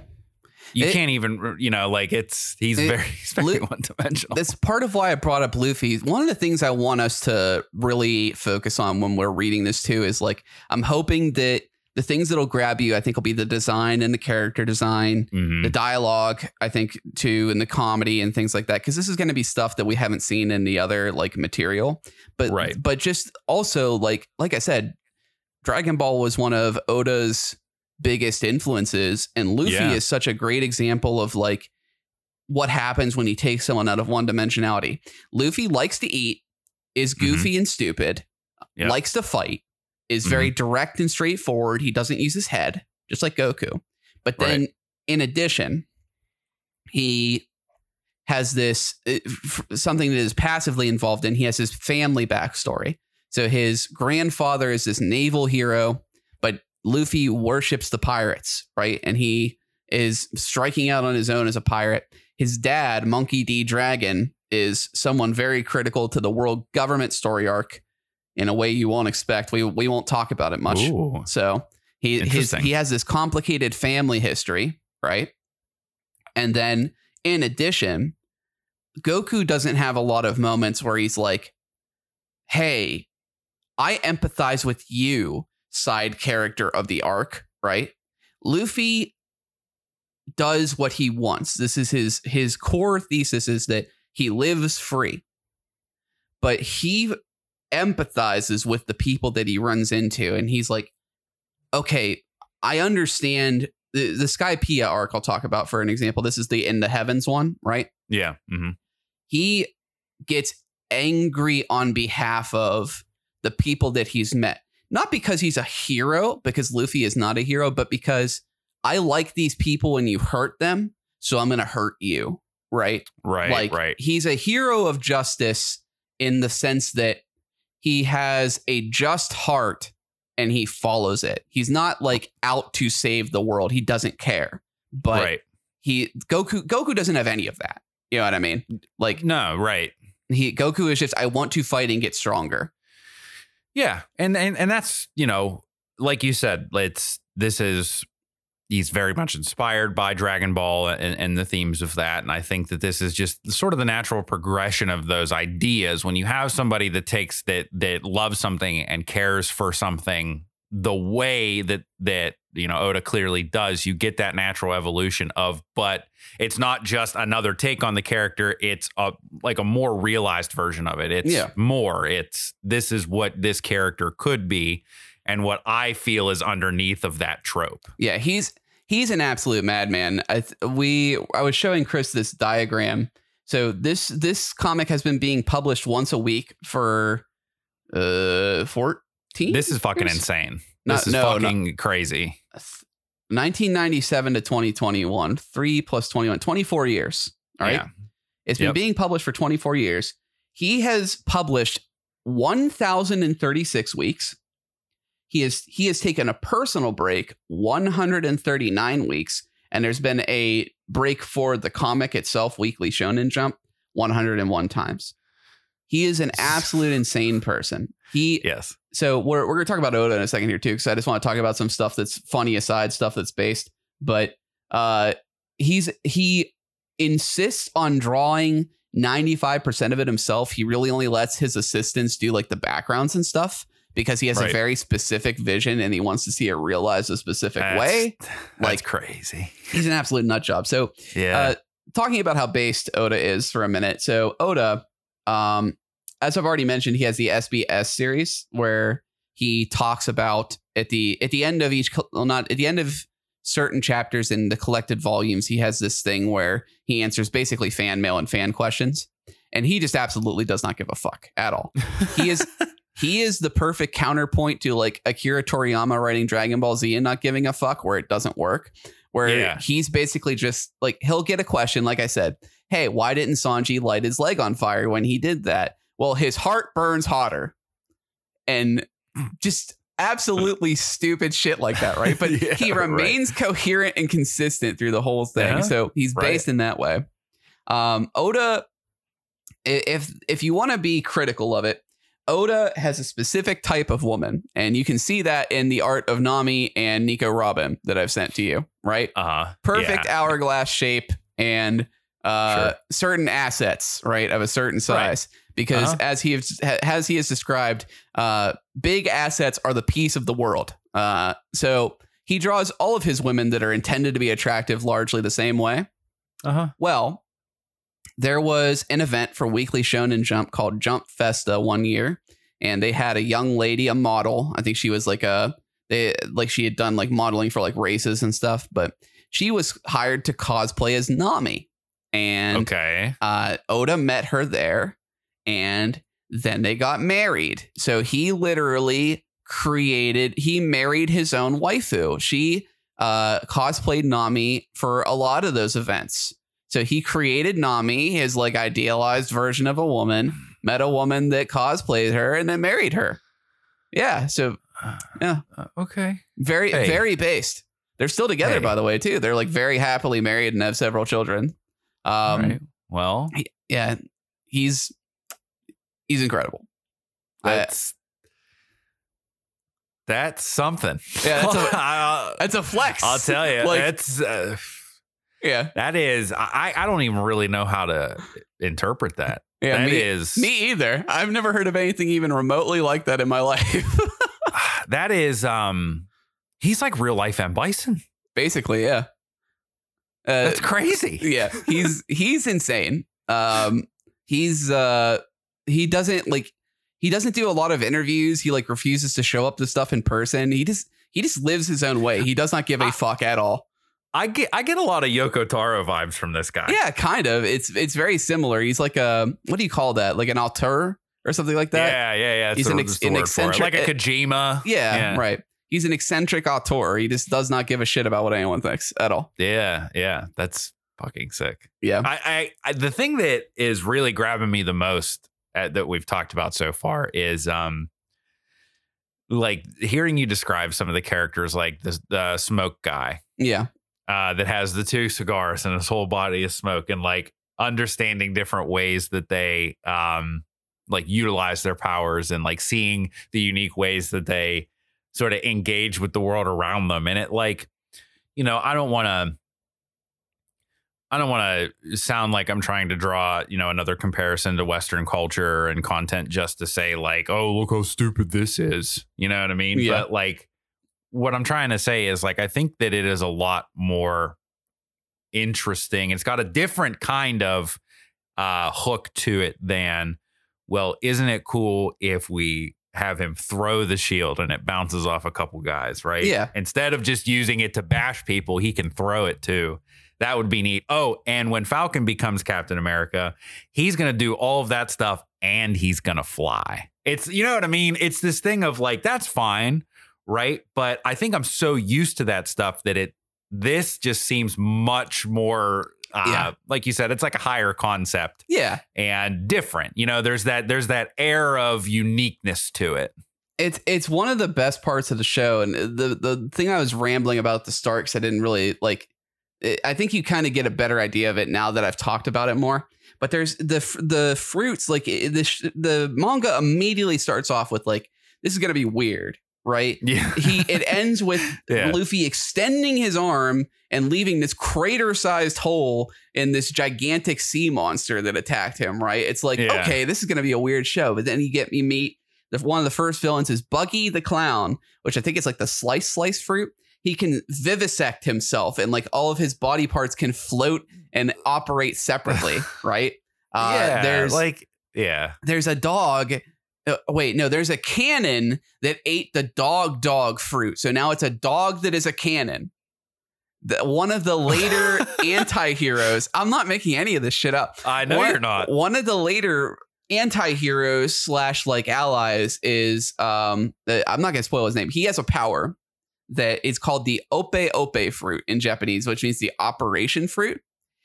You It- can't even, you know, like it's he's It- very, he's very one dimensional. That's part of why I brought up Luffy. One of the things I want us to really focus on when we're reading this too is like I'm hoping that the things that'll grab you, I think, will be the design and the character design, Mhm. the dialogue, I think, too, and the comedy and things like that. Because this is going to be stuff that we haven't seen in the other like material. But Right. but just also like like I said, Dragon Ball was one of Oda's biggest influences, and Luffy Yeah. is such a great example of like what happens when you take someone out of one dimensionality. Luffy likes to eat, is Mm-hmm. goofy and stupid, Yeah. likes to fight, is Mm-hmm. very direct and straightforward. He doesn't use his head, just like Goku. But then, Right. in addition, he has this uh, something that is passively involved in. He has his family backstory. So his grandfather is this naval hero, Luffy worships the pirates, right? And he is striking out on his own as a pirate. His dad, Monkey D. Dragon, is someone very critical to the world government story arc in a way you won't expect. We we won't talk about it much. Ooh. So he his, he has this complicated family history, right? And then in addition, Goku doesn't have a lot of moments where he's like, "Hey, I empathize with you, side character of the arc, right?" Luffy does what he wants. This is his his core thesis is that he lives free. But he empathizes with the people that he runs into and he's like, "Okay, I understand the, the Skypiea arc I'll talk about for an example. This is the In the Heavens one, right? Yeah. Mm-hmm. he gets angry on behalf of the people that he's met. Not because he's a hero, because Luffy is not a hero, but because I like these people and you hurt them, so I'm going to hurt you, right? Right. like right. he's a hero of justice in the sense that he has a just heart and he follows it. He's not like out to save the world. He doesn't care. But right. he Goku Goku doesn't have any of that. You know what I mean? Like No. Right. he Goku is just I want to fight and get stronger. Yeah, and and and that's you know, like you said, it's this is he's very much inspired by Dragon Ball and, and the themes of that, and I think that this is just sort of the natural progression of those ideas. When you have somebody that takes that that loves something and cares for something the way that that you know Oda clearly does, you get that natural evolution of, but it's not just another take on the character; it's a like a more realized version of it. It's Yeah. more. It's this is what this character could be, and what I feel is underneath of that trope. Yeah, he's he's an absolute madman. I th- we I was showing Chris this diagram. So this this comic has been being published once a week for uh 14 This is fucking years? insane. No- This is no, no. fucking crazy. 1997 to 2021 3 plus 21 24 years all right Yeah. it's been Yep. being published for 24 years he has published 1036 weeks he has he has taken a personal break 139 weeks, and there's been a break for the comic itself, Weekly Shonen Jump, 101 times. He is an absolute insane person. He Yes. so we're we're gonna talk about Oda in a second here too, because I just want to talk about some stuff that's funny aside, stuff that's based. But uh he's he insists on drawing 95% of it himself. He really only lets his assistants do like the backgrounds and stuff because he has Right. a very specific vision and he wants to see it realized a specific That's- way. That's Like- crazy. He's an absolute nut job. So Yeah. uh, talking about how based Oda is for a minute. So Oda, um, as I've already mentioned, he has the SBS series where he talks about at the at the end of each well, not at the end of certain chapters in the collected volumes, he has this thing where he answers basically fan mail and fan questions, and he just absolutely does not give a fuck at all. He is. He is the perfect counterpoint to like Akira Toriyama writing Dragon Ball Z and not giving a fuck where it doesn't work. Where Yeah. he's basically just like he'll get a question, like I said, hey, why didn't Sanji light his leg on fire when he did that? Well, his heart burns hotter. And just absolutely stupid shit like that, right? But Yeah, he right. remains coherent and consistent through the whole thing. Uh-huh. So he's Right. based in that way. Um, Oda, if if you want to be critical of it, Oda has a specific type of woman, and you can see that in the art of Nami and Nico Robin that I've sent to you, right? Uh-huh. perfect Yeah. hourglass shape and uh, Sure. certain assets, right, of a certain Right. size. Because Uh-huh. as he has, as he has described, uh, big assets are the piece of the world. Uh, so he draws all of his women that are intended to be attractive largely the same way. Uh-huh. Well, there was an event for Weekly Shonen Jump called Jump Festa one year, and they had a young lady, a model. I think she was like a they like she had done like modeling for like races and stuff, but she was hired to cosplay as Nami, and Okay. uh, Oda met her there, and then they got married. So he literally created, he married his own waifu. She uh, cosplayed Nami for a lot of those events. So he created Nami, his like idealized version of a woman, met a woman that cosplayed her, and then married her. Yeah. So Yeah. Uh, okay. very, Hey. very based. They're still together, Hey. by the way, too. They're like very happily married and have several children. Um, right. Well, yeah, he's he's incredible. I- that's that's something. Yeah, that's a- It's a flex. I'll tell you. Like- it's uh, yeah, that is. I I don't even really know how to interpret that. yeah. That me, is- me either. I've never heard of anything even remotely like that in my life. that is. Um, he's like real life M Bison. Basically, yeah. Uh, That's crazy. yeah, he's he's insane. Um, he's uh, he doesn't like he doesn't do a lot of interviews. He like refuses to show up to stuff in person. He just he just lives his own way. He does not give a I- fuck at all. I get I get a lot of Yoko Taro vibes from this guy. Yeah, kind of. It's it's very similar. He's like a what do you call that? Like an auteur or something like that. yeah, yeah, yeah. He's an ex- an word for it. eccentric- like a Kojima. Yeah, right. He's an eccentric auteur. He just does not give a shit about what anyone thinks at all. Yeah, yeah. That's fucking sick. Yeah. I, I, I the thing that is really grabbing me the most at, that we've talked about so far is um like hearing you describe some of the characters like the the smoke guy Yeah. uh that has the two cigars and his whole body is smoke and like understanding different ways that they um like utilize their powers and like seeing the unique ways that they sort of engage with the world around them and it like you know i don't want to I don't want to sound like I'm trying to draw, you know, another comparison to Western culture and content just to say like, oh, look how stupid this is. You know what I mean? Yeah. But like, what I'm trying to say is like, I think that it is a lot more interesting. It's got a different kind of uh, hook to it than, well, isn't it cool if we have him throw the shield and it bounces off a couple guys, right? Yeah. Instead of just using it to bash people, he can throw it too. That would be neat. Oh, and when Falcon becomes Captain America, he's going to do all of that stuff and he's going to fly. It's, you know what I mean? It's this thing of like, that's fine, right? But I think I'm so used to that stuff that it, this just seems much more, uh, Yeah. like you said, it's like a higher concept Yeah. and different. You know, there's that, there's that air of uniqueness to it. It's it's one of the best parts of the show, and the the thing I was rambling about the start because I didn't really like. It, I think you kind of get a better idea of it now that I've talked about it more. But there's the the fruits like the the manga immediately starts off with like this is gonna be weird, right? Yeah. He it ends with Yeah. Luffy extending his arm and leaving this crater-sized hole in this gigantic sea monster that attacked him. Right? It's like Yeah. okay, this is gonna be a weird show, but then you get you meet the, one of the first villains is Buggy the Clown, which I think is like the slice slice fruit. He can vivisect himself, and like all of his body parts can float and operate separately. right? Uh, yeah. there's like, yeah. there's a dog. Uh, wait, no, there's a cannon that ate the dog dog fruit. So now it's a dog that is a cannon. The, one of the later anti-heroes. I'm not making any of this shit up. I know one, you're not. One of the later anti-heroes slash like allies is um uh, I'm not gonna spoil his name. He has a power that is called the Ope Ope fruit in Japanese, which means the operation fruit.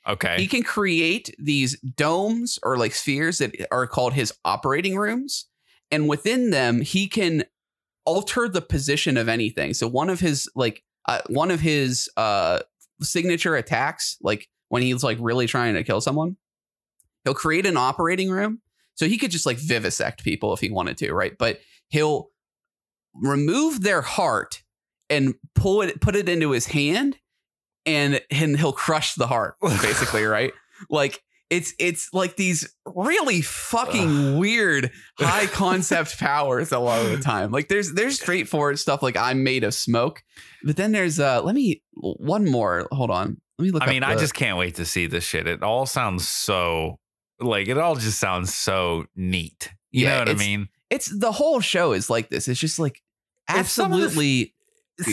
Okay. He can create these domes or like spheres that are called his operating rooms. And within them, he can alter the position of anything. So one of his like uh, one of his uh signature attacks, like when he's like really trying to kill someone, he'll create an operating room. So he could just like vivisect people if he wanted to, right? But he'll remove their heart and pull it put it into his hand and and he'll crush the heart basically right like it's it's like these really fucking weird high concept powers a lot of the time like there's there's straightforward stuff like i'm made of smoke but then there's uh let me one more hold on let me look I mean, I just can't wait to see this shit. It all sounds so like it all just sounds so neat. You Yeah, know what I mean? it's the whole show is like this it's just like It's some of the- absolutely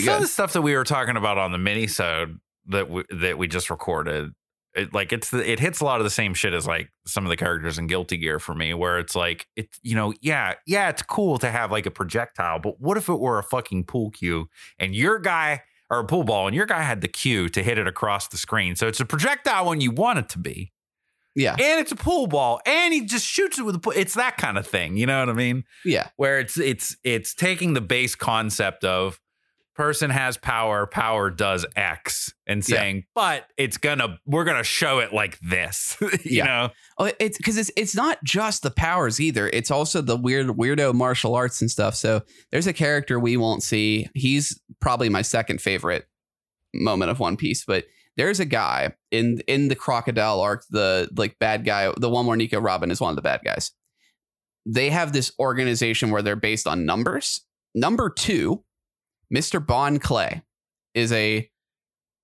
Some of the stuff that we were talking about on the minisode that we, that we just recorded, it, like it's the, it hits a lot of the same shit as like some of the characters in Guilty Gear for me, where it's like it, you know, yeah, yeah, it's cool to have like a projectile, but what if it were a fucking pool cue and your guy or a pool ball and your guy had the cue to hit it across the screen, so it's a projectile when you want it to be, yeah and it's a pool ball, and he just shoots it with a pool. It's that kind of thing, you know what I mean? yeah where it's it's it's taking the base concept of person has power power does x and Yeah. saying but it's gonna we're gonna show it like this you Yeah. know Oh, it's because it's it's not just the powers either. It's also the weird weirdo martial arts and stuff. So there's a character we won't see. He's probably my second favorite moment of One Piece, but there's a guy in in the crocodile arc, the like bad guy, the one where Nico Robin is one of the bad guys. They have this organization where they're based on numbers. Number two, Mr. Bon Clay is a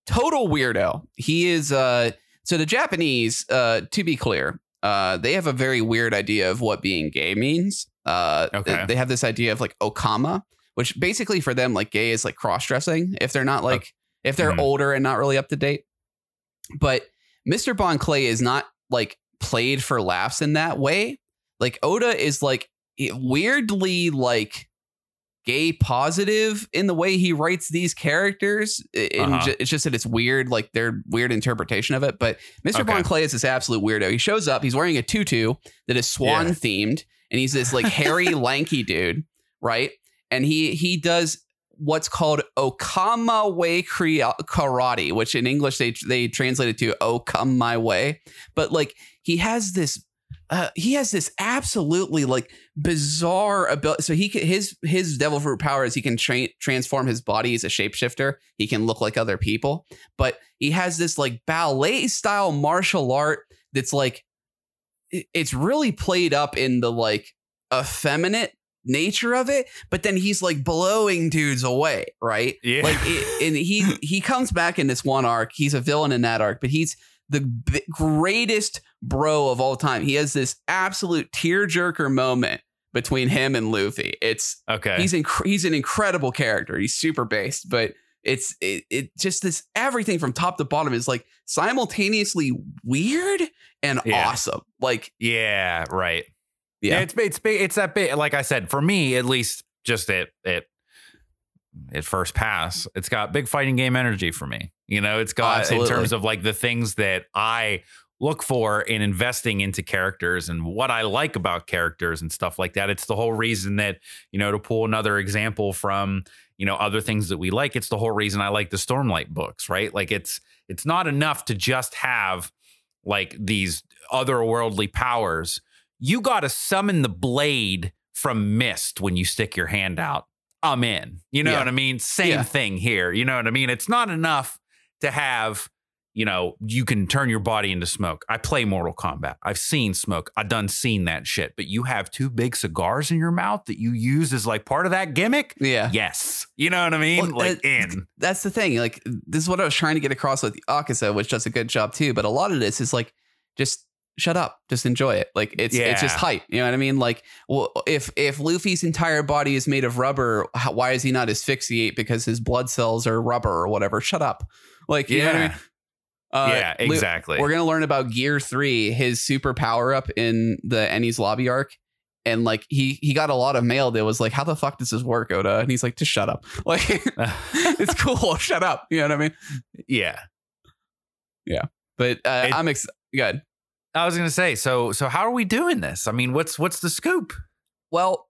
total weirdo. He is uh so the Japanese, uh, to be clear, uh, they have a very weird idea of what being gay means. Uh, Okay. They have this idea of like okama, which basically for them, like gay is like cross dressing. If they're not like, if they're Mhm. older and not really up to date. But Mr. Bon Clay is not like played for laughs in that way. Like Oda is like weirdly like gay positive in the way he writes these characters. And Uh-huh. ju- it's just that it's weird, like their weird interpretation of it. But Mr. Okay. Bon Clay is this absolute weirdo. He shows up, he's wearing a tutu that is swan Yeah. themed, and he's this like hairy, lanky dude, right? And he he does what's called Okama Way Karate, which in English they they translate it to "Oh come my way," but like he has this. Uh, he has this absolutely like bizarre ability. So he can, his his devil fruit power is he can tra- transform his body as a shapeshifter. He can look like other people, but he has this like ballet style martial art that's like it's really played up in the like effeminate nature of it. But then he's like blowing dudes away, right? Yeah. Like it, and he he comes back in this one arc. He's a villain in that arc, but he's the b- greatest bro of all time. He has this absolute tearjerker moment between him and Luffy. It's okay he's inc- he's an incredible character. He's super based, but it's it, it just this everything from top to bottom is like simultaneously weird and Yeah. awesome. Like yeah right yeah, it's it's it's that bit like i said for me at least just it it at first pass it's got big fighting game energy for me you know it's got in terms of like the things that i look for in investing into characters and what I like about characters and stuff like that. It's the whole reason that, you know, to pull another example from, you know, other things that we like, it's the whole reason I like the Stormlight books, right? Like it's it's not enough to just have like these otherworldly powers. You got to summon the blade from mist when you stick your hand out. I'm in. You know Yeah. what I mean? Same Yeah. thing here. You know what I mean? It's not enough to have, you know, you can turn your body into smoke. I play Mortal Kombat. I've seen smoke. I done seen that shit. But you have two big cigars in your mouth that you use as like part of that gimmick? Yeah. Yes. You know what I mean? Well, like uh, in. That's the thing. Like this is what I was trying to get across with Akaza, which does a good job too. But a lot of this is like just shut up, just enjoy it. Like it's it's just hype. You know what I mean? Like, well, if if Luffy's entire body is made of rubber, how, why is he not asphyxiate because his blood cells are rubber or whatever? Shut up. Like, you know what I Yeah. mean? Uh, yeah, exactly. We're gonna learn about Gear Three, his super power up in the Enies Lobby arc. And like he he got a lot of mail that was like, how the fuck does this work, Oda? And he's like, just shut up. Like it's cool. Shut up. You know what I mean? yeah. Yeah. But uh, It- I'm ex- good. I was gonna say, so so how are we doing this? I mean, what's what's the scoop? Well,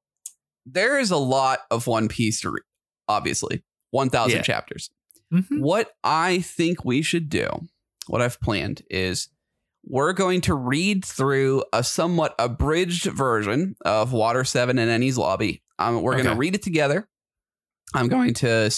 there is a lot of One Piece to read. Obviously, one thousand Yeah. chapters. Mhm. What I think we should do, what I've planned is we're going to read through a somewhat abridged version of Water 7 and Enies Lobby. Um, we're going to read it together. I'm going to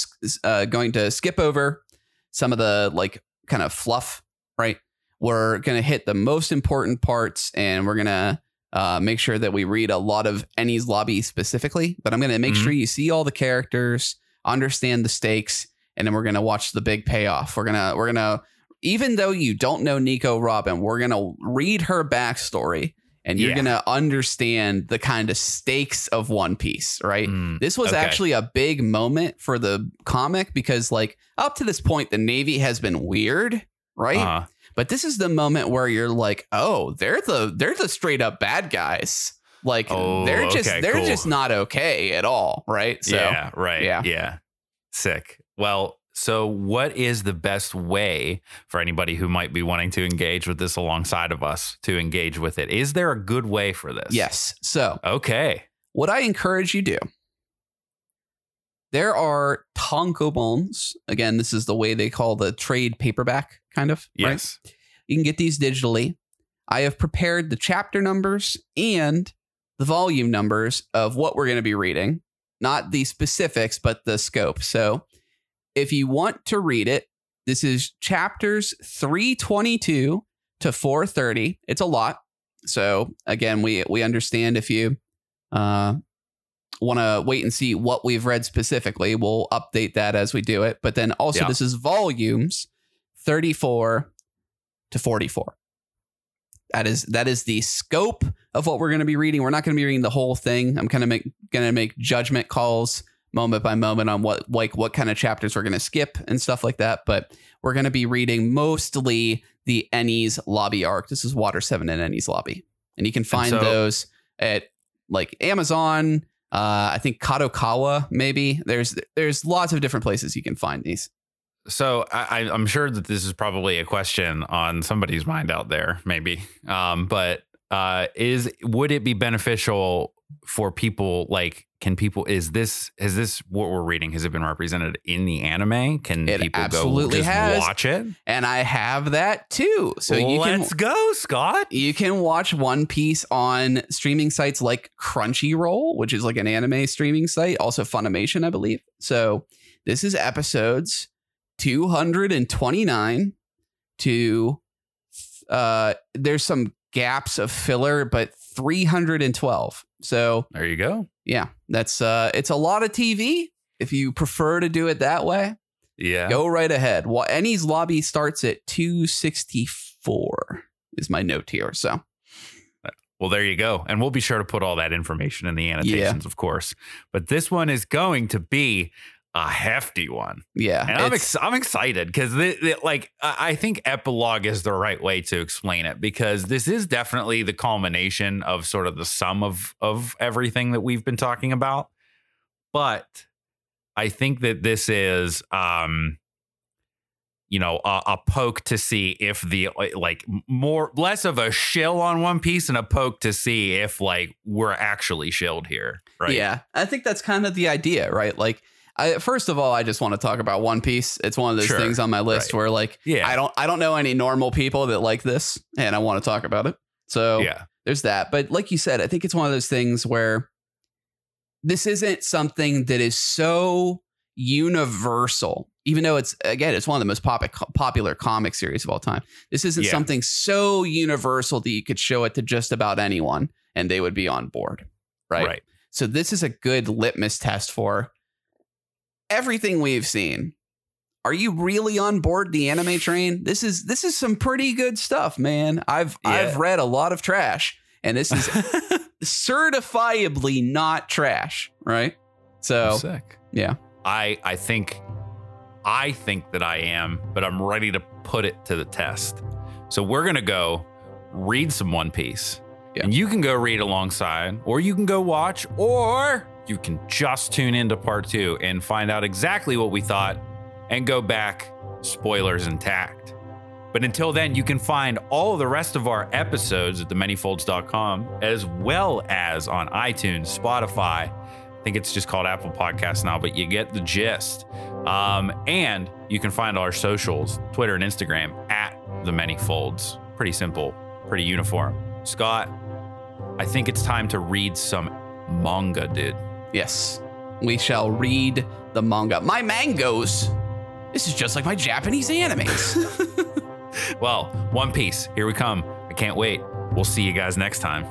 uh, going to skip over some of the like kind of fluff, right? We're going to hit the most important parts and we're going to uh, make sure that we read a lot of Enies Lobby specifically, but I'm going to make Mhm. sure you see all the characters, understand the stakes, and then we're gonna watch the big payoff. We're gonna we're gonna even though you don't know Nico Robin, we're gonna read her backstory and you're Yeah. gonna understand the kind of stakes of One Piece, right? Mm, This was okay. actually a big moment for the comic because like up to this point the Navy has been weird, right? uh-huh. But this is the moment where you're like, oh, they're the they're the straight up bad guys. Like Oh, they're just okay, they're cool. just not okay at all, right? So yeah, right. yeah. Yeah. Sick. Well, so what is the best way for anybody who might be wanting to engage with this alongside of us to engage with it? Is there a good way for this? yes. So Okay. what I encourage you do, there are tankobons. Again, this is the way they call the trade paperback, kind of. right? Yes. You can get these digitally. I have prepared the chapter numbers and the volume numbers of what we're going to be reading, not the specifics, but the scope. So if you want to read it, this is chapters 322 to 430. It's a lot. So again, we we understand if you uh want to wait and see what we've read specifically, we'll update that as we do it. But then also Yeah. this is volumes 34 to 44. That is that is the scope of what we're going to be reading. We're not going to be reading the whole thing. I'm kind of make, going to make judgment calls moment by moment on what like what kind of chapters we're going to skip and stuff like that. But we're going to be reading mostly the Enies Lobby arc. This is Water Seven and Enies Lobby, and you can find so- those at like Amazon. Uh, I think Kadokawa maybe. There's there's lots of different places you can find these. So I- I'm sure that this is probably a question on somebody's mind out there, maybe. Um, but uh, is would it be beneficial for people? Like, can people? Is this is this what we're reading? Has it been represented in the anime? Can It people absolutely go just has. watch it? And I have that too. So you can let's go, Scott. You can watch One Piece on streaming sites like Crunchyroll, which is like an anime streaming site, also Funimation, I believe. So this is episodes 229 to uh there's some gaps of filler, but 312. So There you go. yeah, that's uh it's a lot of TV. If you prefer to do it that way, Yeah. go right ahead. Well, Enies Lobby starts at 264 is my note here. So Well, there you go. And we'll be sure to put all that information in the annotations, of course. But this one is going to be a hefty one. yeah, And I'm, ex- I'm excited because, like, I I think epilogue is the right way to explain it because this is definitely the culmination of sort of the sum of of everything that we've been talking about. But I think that this is, um, you know, a, a poke to see if the like more less of a shill on One Piece and a poke to see if like we're actually shilled here, right? Yeah, I think that's kind of the idea, right? Like, I, first of all, I just want to talk about One Piece. It's one of those Sure, things on my list right. where, like, Yeah. I don't, I don't know any normal people that like this, and I want to talk about it. So Yeah. there's that. But like you said, I think it's one of those things where this isn't something that is so universal, even though it's again, it's one of the most pop- popular comic series of all time. This isn't Yeah. something so universal that you could show it to just about anyone and they would be on board, right? Right. So this is a good litmus test for everything we've seen. Are you really on board the anime train? This is this is some pretty good stuff, man. I've I've read a lot of trash, and this is certifiably not trash, right? So sick. yeah, I I think I think that I am, but I'm ready to put it to the test. So we're gonna go read some One Piece. Yeah. And you can go read alongside, or you can go watch, or you can just tune into part two and find out exactly what we thought and go back, spoilers intact. But until then, you can find all the rest of our episodes at themanyfolds.com, as well as on iTunes, Spotify, I think it's just called Apple Podcasts now, but you get the gist. Um, and you can find our socials, Twitter and Instagram, at the Many Folds. Pretty simple, pretty uniform. Scott, I think it's time to read some manga, dude. Yes, we shall read the manga. My mangoes. This is just like my Japanese animes. Well, One Piece, here we come. I can't wait. We'll see you guys next time.